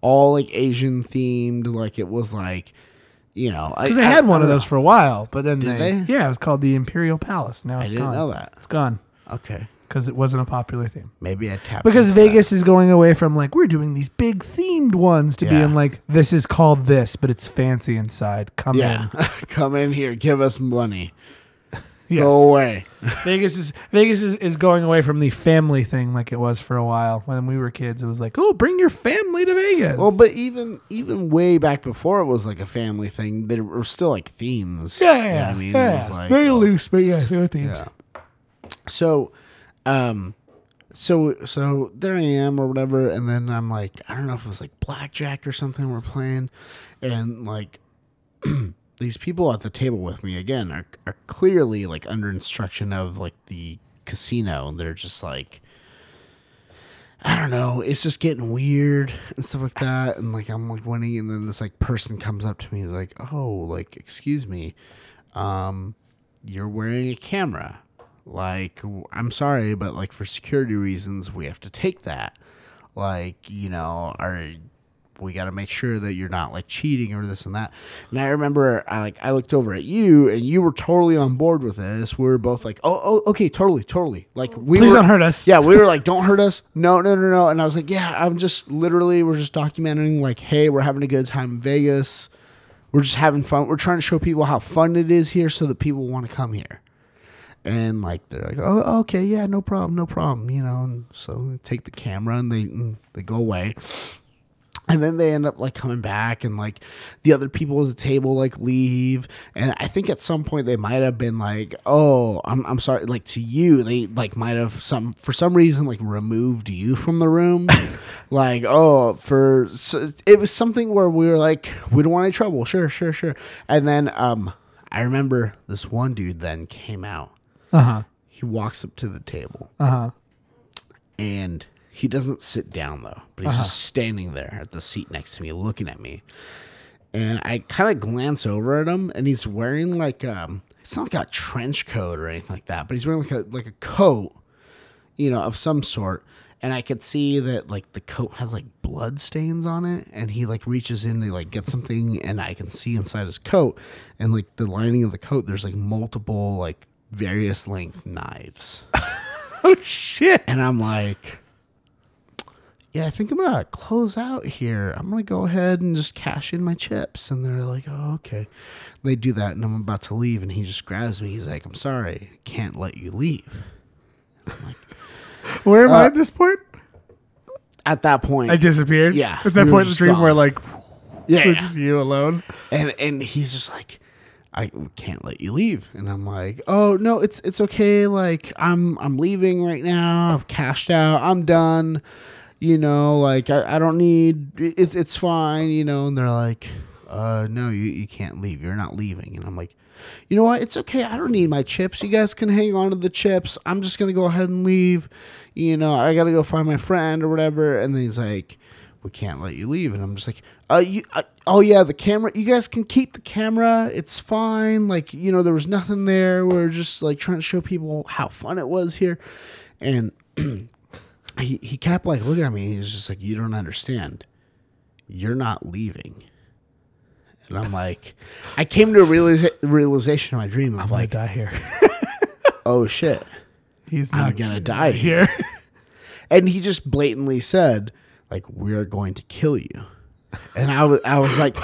all like Asian themed. Like it was like, you know, Because they had one of those for a while, but then they, they? yeah, it was called the Imperial Palace. Now it's didn't gone. know that. It's gone Okay, because it wasn't a popular theme. maybe I tapped Because. Vegas is going away from like we're doing these big themed ones to Yeah. being like this is called this, but it's fancy inside. Come Yeah, in. come in here, give us money, Yes. go away. Vegas is Vegas is, is going away from the family thing like it was for a while when we were kids. It was like, oh, bring your family to Vegas. Well, but even even way back before it was like a family thing, there were still like themes. yeah, You know yeah, I mean, yeah. it was like very oh, loose, but yeah, there were themes. Yeah. So, um, so so there I am or whatever, and then I'm like, I don't know if it was like blackjack or something we're playing, and like these people at the table with me again are are clearly like under instruction of like the casino, and they're just like. I don't know. It's just getting weird and stuff like that. And like I'm like winning, and then this like person comes up to me, like, "Oh, like excuse me, um, you're wearing a camera. Like, I'm sorry, but like for security reasons, we have to take that. Like, you know, are we got to make sure that you're not like cheating or this and that. And I remember, I like, I looked over at you, and you were totally on board with this. We were both like, oh, oh, okay, totally, totally. Like, we Please were, don't hurt us. Yeah, we were like, don't hurt us. No, no, no, no. And I was like, yeah, I'm just literally, we're just documenting. Like, hey, we're having a good time in Vegas. We're just having fun. We're trying to show people how fun it is here, so that people want to come here. And like they're like, oh, okay, yeah, no problem, no problem, you know. And so they take the camera and they and they go away. And then they end up like coming back, and like the other people at the table like leave. And I think at some point they might have been like, "Oh, I'm I'm sorry." Like to you, they like might have some for some reason like removed you from the room. like, oh, for so it was something where we were like, "We don't want any trouble." Sure, sure, sure. And then um, I remember this one dude then came out. Uh huh. He walks up to the table Uh huh. and he doesn't sit down though, but he's just standing there at the seat next to me, looking at me. And I kind of glance over at him, and he's wearing like um, it's not like a trench coat or anything like that, but he's wearing like a like a coat, you know, of some sort. And I could see that like the coat has like blood stains on it, and he like reaches in to like get something, and I can see inside his coat, and like the lining of the coat, there's like multiple like various length knives. Oh shit. And I'm like, yeah, I think I'm gonna close out here. I'm gonna go ahead and just cash in my chips. And they're like, oh, okay. They do that, and I'm about to leave, and he just grabs me. He's like, I'm sorry, can't let you leave. Where am I Uh, at this point? At that point, I disappeared. yeah, at that point in the just dream gone. where like yeah, we're just you alone. and and he's just like I can't let you leave. And I'm like oh no it's it's okay. Like I'm I'm leaving right now. I've cashed out. I'm done. You know like I, I don't need it's it's fine you know and they're like uh no you, you can't leave. You're not leaving. And I'm like you know what? It's okay. I don't need my chips. You guys can hang on to the chips. I'm just gonna go ahead and leave. You know I gotta go find my friend or whatever. And then he's like we can't let you leave. And I'm just like, uh, you, uh, oh yeah, the camera. You guys can keep the camera. It's fine. Like you know, there was nothing there. We are just like trying to show people how fun it was here, and he he kept like looking at me. He was just like, you don't understand. You're not leaving. And I'm like, I came to a realiza- realization in my dream of I'm like, die here. oh shit, He's I'm not gonna die here. And he just blatantly said, like, we're going to kill you. And I was, I was like,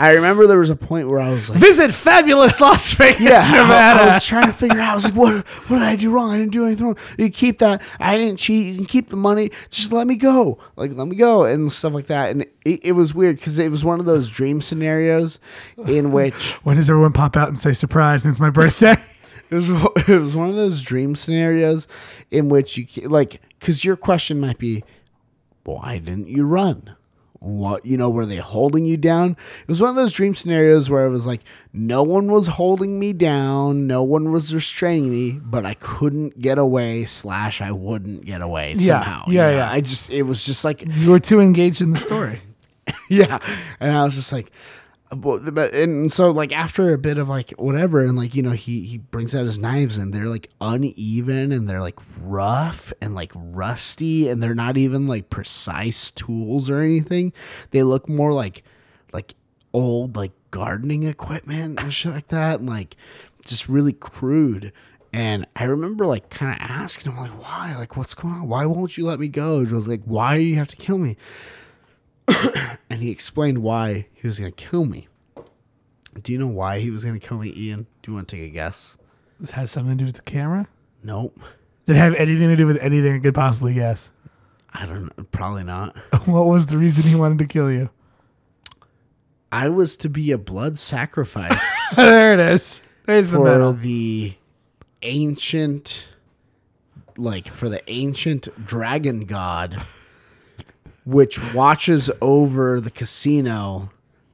I remember there was a point where I was like, Visit fabulous Las Vegas, yeah, Nevada. I, was trying to figure out. I was like, what, what did I do wrong? I didn't do anything wrong. You keep that. I didn't cheat. You can keep the money. Just let me go. Like, let me go and stuff like that. And it, it was weird because it was one of those dream scenarios in which when does everyone pop out and say surprise? And it's my birthday. It was it was one of those dream scenarios in which you like because your question might be, why didn't you run? What you know were they holding you down? It was one of those dream scenarios where it was like no one was holding me down, no one was restraining me, but I couldn't get away. Slash, I wouldn't get away Yeah, somehow. yeah, you know? yeah. I just it was just like you were too engaged in the story. yeah and i was just like but, and so like after a bit of like whatever and like you know he he brings out his knives and they're like uneven and they're like rough and like rusty and they're not even like precise tools or anything. They look more like like old like gardening equipment and shit like that and like just really crude. And I remember like kind of asking him like why? Like what's going on? Why won't you let me go? Joe's like why do you have to kill me and he explained why he was going to kill me. Do you know why he was going to kill me, Ian? Do you want to take a guess? This has something to do with the camera. Nope. Did it have anything to do with anything I could possibly guess? I don't know. Probably not. what was the reason he wanted to kill you? I was to be a blood sacrifice there it is. There's the for medal. the ancient, like, for the ancient dragon god, which watches over the casino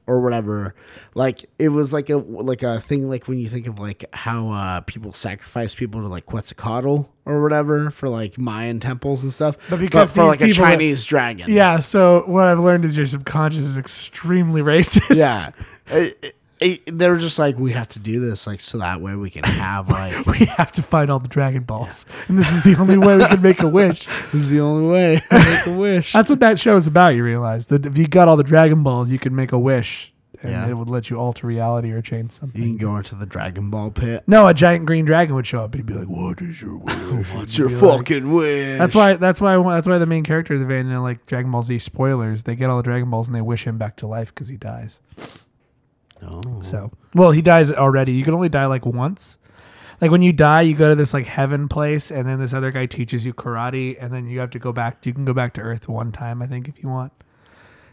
or whatever. Like it was like a like a thing like when you think of like how uh, people sacrifice people to like Quetzalcoatl or whatever for like Mayan temples and stuff. But because for like a Chinese dragon. Yeah, so what I've learned is your subconscious is extremely racist. Yeah. It- it- it- they were just like, we have to do this, like, so that way we can have like We have to find all the Dragon Balls. And this is the only way we can make a wish. this is the only way to make a wish. That's what that show is about, you realize. That if you got all the Dragon Balls, you can make a wish. And Yeah. it would let you alter reality or change something. you can go into the Dragon Ball pit. No, a giant green dragon would show up and he'd be like, What is your wish? What's your be like- fucking wish? That's why. That's why. That's why the main characters of in like Dragon Ball Z spoilers. They get all the Dragon Balls and they wish him back to life because he dies. Oh. So, well, he dies already. You can only die like once. Like when you die, you go to this like heaven place, and then this other guy teaches you karate, and then you have to go back. You can go back to Earth one time, I think, if you want.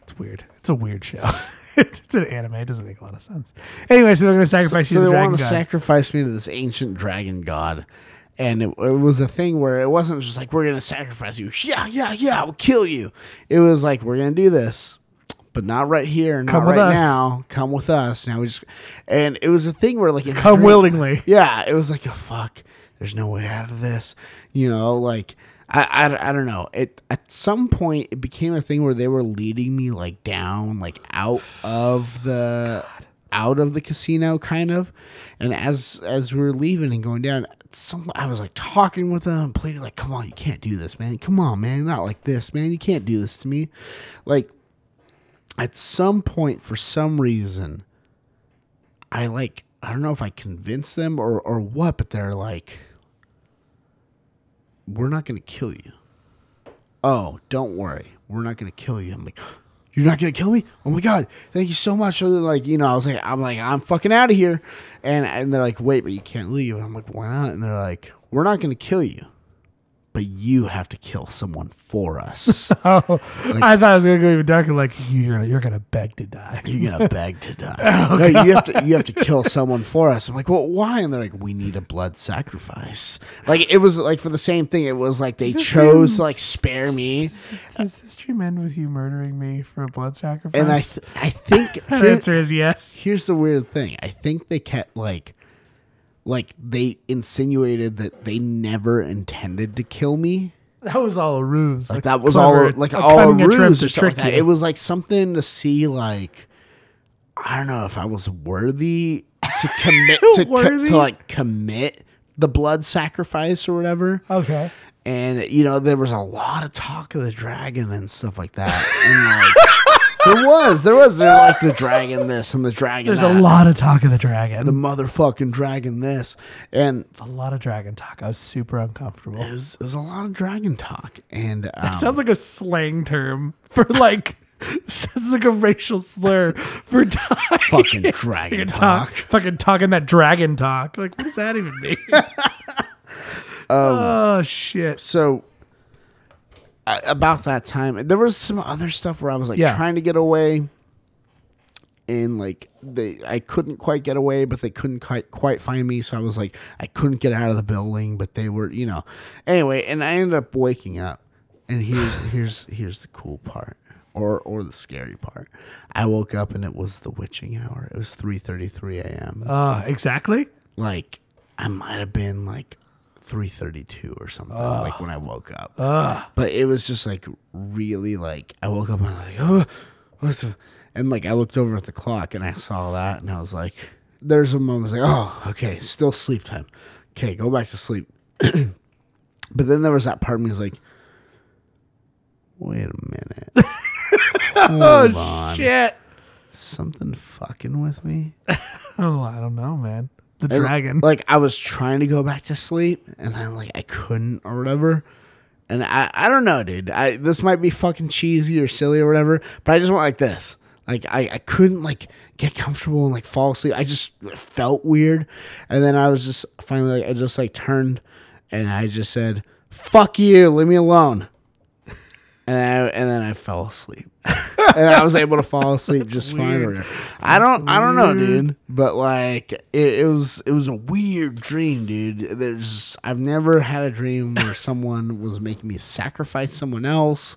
It's weird. It's a weird show. it's an anime. It doesn't make a lot of sense. Anyway, so they're going to sacrifice so you to they the dragon want to god. sacrifice me to this ancient dragon god. And it, it was a thing where it wasn't just like, we're going to sacrifice you. Yeah, yeah, yeah, we'll kill you. It was like, we're going to do this, but not right here, not Come with right us. now. Come with us. Now we just, and it was a thing where like, in the Come dream- willingly. Yeah, it was like, oh, fuck, there's no way out of this. You know, like, I, I, I don't know. It at some point it became a thing where they were leading me like down, like out of the out of the casino, kind of. And as as we were leaving and going down, some I was like talking with them, pleading like, "Come on, you can't do this, man. Come on, man, not like this, man. You can't do this to me." Like at some point, for some reason, I like I don't know if I convinced them or or what, but they're like, "We're not going to kill you." Oh, don't worry, we're not going to kill you. I'm like, "You're not to kill me?" Oh my god, thank you so much. So like, you know, I was like, I'm like, I'm fucking out of here, and and they're like, wait, but you can't leave. And I'm like, why not? And they're like, we're not to kill you, but you have to kill someone for us. Oh, I thought I was going to go even darker. Like you're gonna, you're gonna beg to die. You're gonna beg to die. Oh, no, you have to you have to kill someone for us. I'm like, well, why? And they're like, we need a blood sacrifice. Like it was like for the same thing. It was like they chose to like spare me, Does this dream end with you murdering me for a blood sacrifice? and I th- I think the answer is yes. here's the weird thing. I think they kept like like they insinuated that they never intended to kill me. That was all a ruse. Like that was all like all a ruse or something like. It was like something to see like I don't know if I was worthy to commit to, co- to like commit the blood sacrifice or whatever. okay. And you know there was a lot of talk of the dragon and stuff like that. And like there was there was there like the dragon this and the dragon There's that. a lot of talk of the dragon. the motherfucking dragon this and It's a lot of dragon talk. I was super uncomfortable. it was, a lot of dragon talk and um, Sounds like a slang term for like sounds like a racial slur for talking. fucking dragon Fucking talk. Fucking talking that dragon talk. Like, what does that even mean? oh shit. so about that time there was some other stuff where i was like Yeah. trying to get away. And like they i couldn't quite get away but they couldn't quite quite find me. So i was like i couldn't get out of the building but they were you know. Anyway and i ended up waking up. And here's here's here's the cool part or or the scary part. I woke up and it was the witching hour. It was 3:33 a.m Uh, exactly. like I might have been like 332 or something ah. like when I woke up. Ah. But it was just like really like I woke up and I was like, oh, what's the-" and like I looked over at the clock and I saw that and I was like, there's a moment I was like, oh, okay, still sleep time. Okay, go back to sleep. but then there was that part of me was like, wait a minute. Hold oh, on. Shit. Something fucking with me. Oh, I don't know, man. The And, dragon. Like I was trying to go back to sleep, and then like I couldn't or whatever. And I I don't know, dude. I this might be fucking cheesy or silly or whatever, but I just went like this. Like I, I couldn't like get comfortable and like fall asleep. I just felt weird, and then I was just finally like I just like turned, and I just said, "Fuck you, leave me alone." And I, and then I fell asleep, and I was able to fall asleep just fine. I don't I don't know, dude, but like it, it was it was a weird dream, dude. There's I've never had a dream where someone was making me sacrifice someone else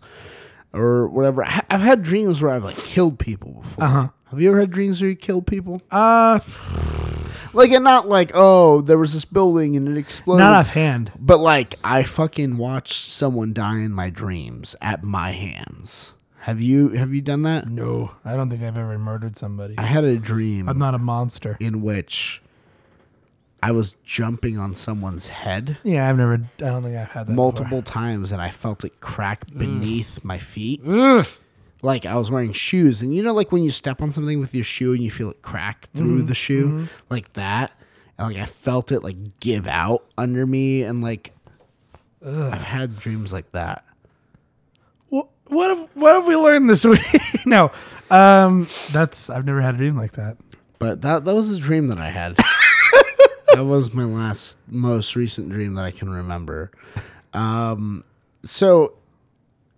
or whatever. I, I've had dreams where I've like killed people before. Uh-huh. Have you ever had dreams where you killed people? uh, Like, and not like, oh, there was this building and it exploded. not offhand. But like, I fucking watched someone die in my dreams at my hands. Have you have you done that? No, I don't think I've ever murdered somebody. I had a dream I'm not a monster. in which I was jumping on someone's head Yeah, I've never. I don't think I've had that. multiple times and I felt it crack beneath my feet. Before. Ugh. Like I was wearing shoes and you know like when you step on something with your shoe and you feel it crack through Mm-hmm. the shoe like that. And like I felt it like give out under me and like I've had dreams like that. What have what have we learned this week? no, um, that's I've never had a dream like that. But that that was a dream that I had. that was my last most recent dream that I can remember. Um so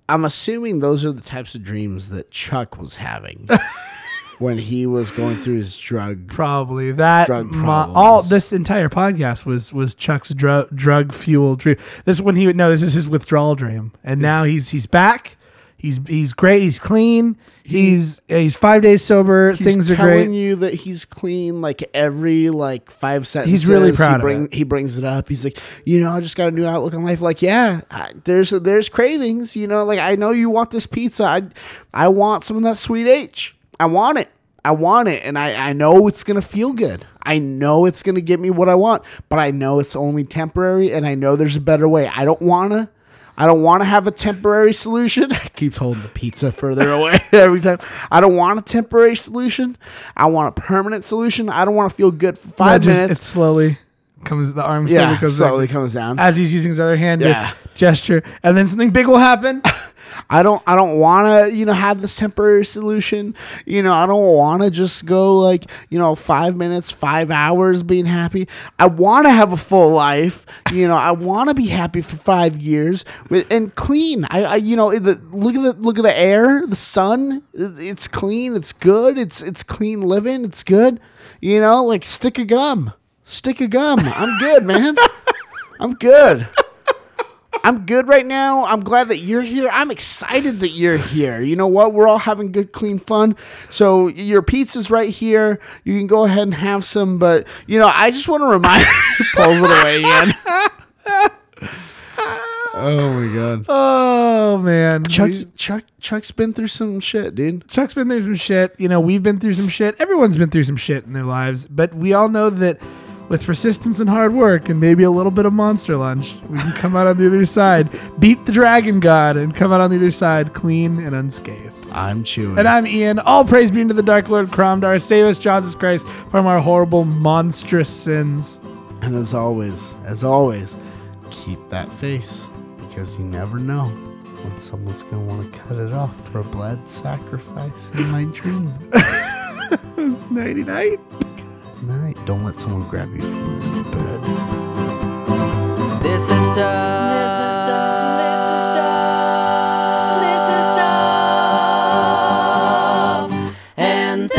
I'm assuming those are the types of dreams that Chuck was having when he was going through his drug Probably that. Drug all this entire podcast was was Chuck's drug drug fueled dream. This is when he would no. This is his withdrawal dream, and now he's he's back. He's he's great. He's clean. He's he's five days sober. He's Things are great. telling great. you that he's clean like every like five sentences. He's really proud he of it. He brings it up. He's like, you know, I just got a new outlook on life. Like, yeah, I, there's there's cravings. You know, like I know you want this pizza. I I want some of that sweet H. I want it. I want it, and I I know it's gonna feel good. I know it's gonna get me what I want, but I know it's only temporary, and I know there's a better way. I don't wanna. I don't want to have a temporary solution. Keeps holding the pizza further away every time. I don't want a temporary solution. I want a permanent solution. I don't want to feel good for No, five just- minutes. It slowly comes. The arm slowly yeah, goes slowly like- comes down. as he's using his other hand Yeah. to gesture, and then something big will happen. I don't. I don't want to. You know, have this temporary solution. You know, I don't want to just go like you know five minutes, five hours being happy. I want to have a full life. You know, I want to be happy for five years with, and clean. I, I you know, the, look at the look at the air, the sun. It's clean. It's good. It's it's clean living. It's good. You know, like stick a gum. Stick a gum. I'm good, man. I'm good. I'm good right now. I'm glad that you're here. I'm excited that you're here. You know what? We're all having good, clean fun. So your pizza's right here. You can go ahead and have some. But you know, I just want to remind. pulls it away again. Oh my god. Oh man, Chuck, We- Chuck, Chuck's been through some shit, dude. Chuck's been through some shit. You know, we've been through some shit. Everyone's been through some shit in their lives, but we all know that with persistence and hard work and maybe a little bit of monster lunch, we can come out on the other side, beat the dragon god, and come out on the other side clean and unscathed. I'm chewing. And I'm Ian. All praise be unto the Dark Lord Cromdar. Save us, Jesus Christ, from our horrible, monstrous sins. And as always, as always, keep that face because you never know when someone's gonna want to cut it off for a blood sacrifice in my dream. Nighty night. Night. Don't let someone grab you from under the bed. This is stuff. This is stuff. This is stuff. This is stuff. And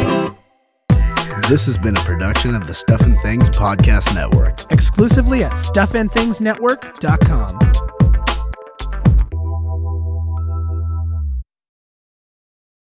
things. This has been a production of the Stuff and Things Podcast Network. Exclusively at stuffandthingsnetwork.com.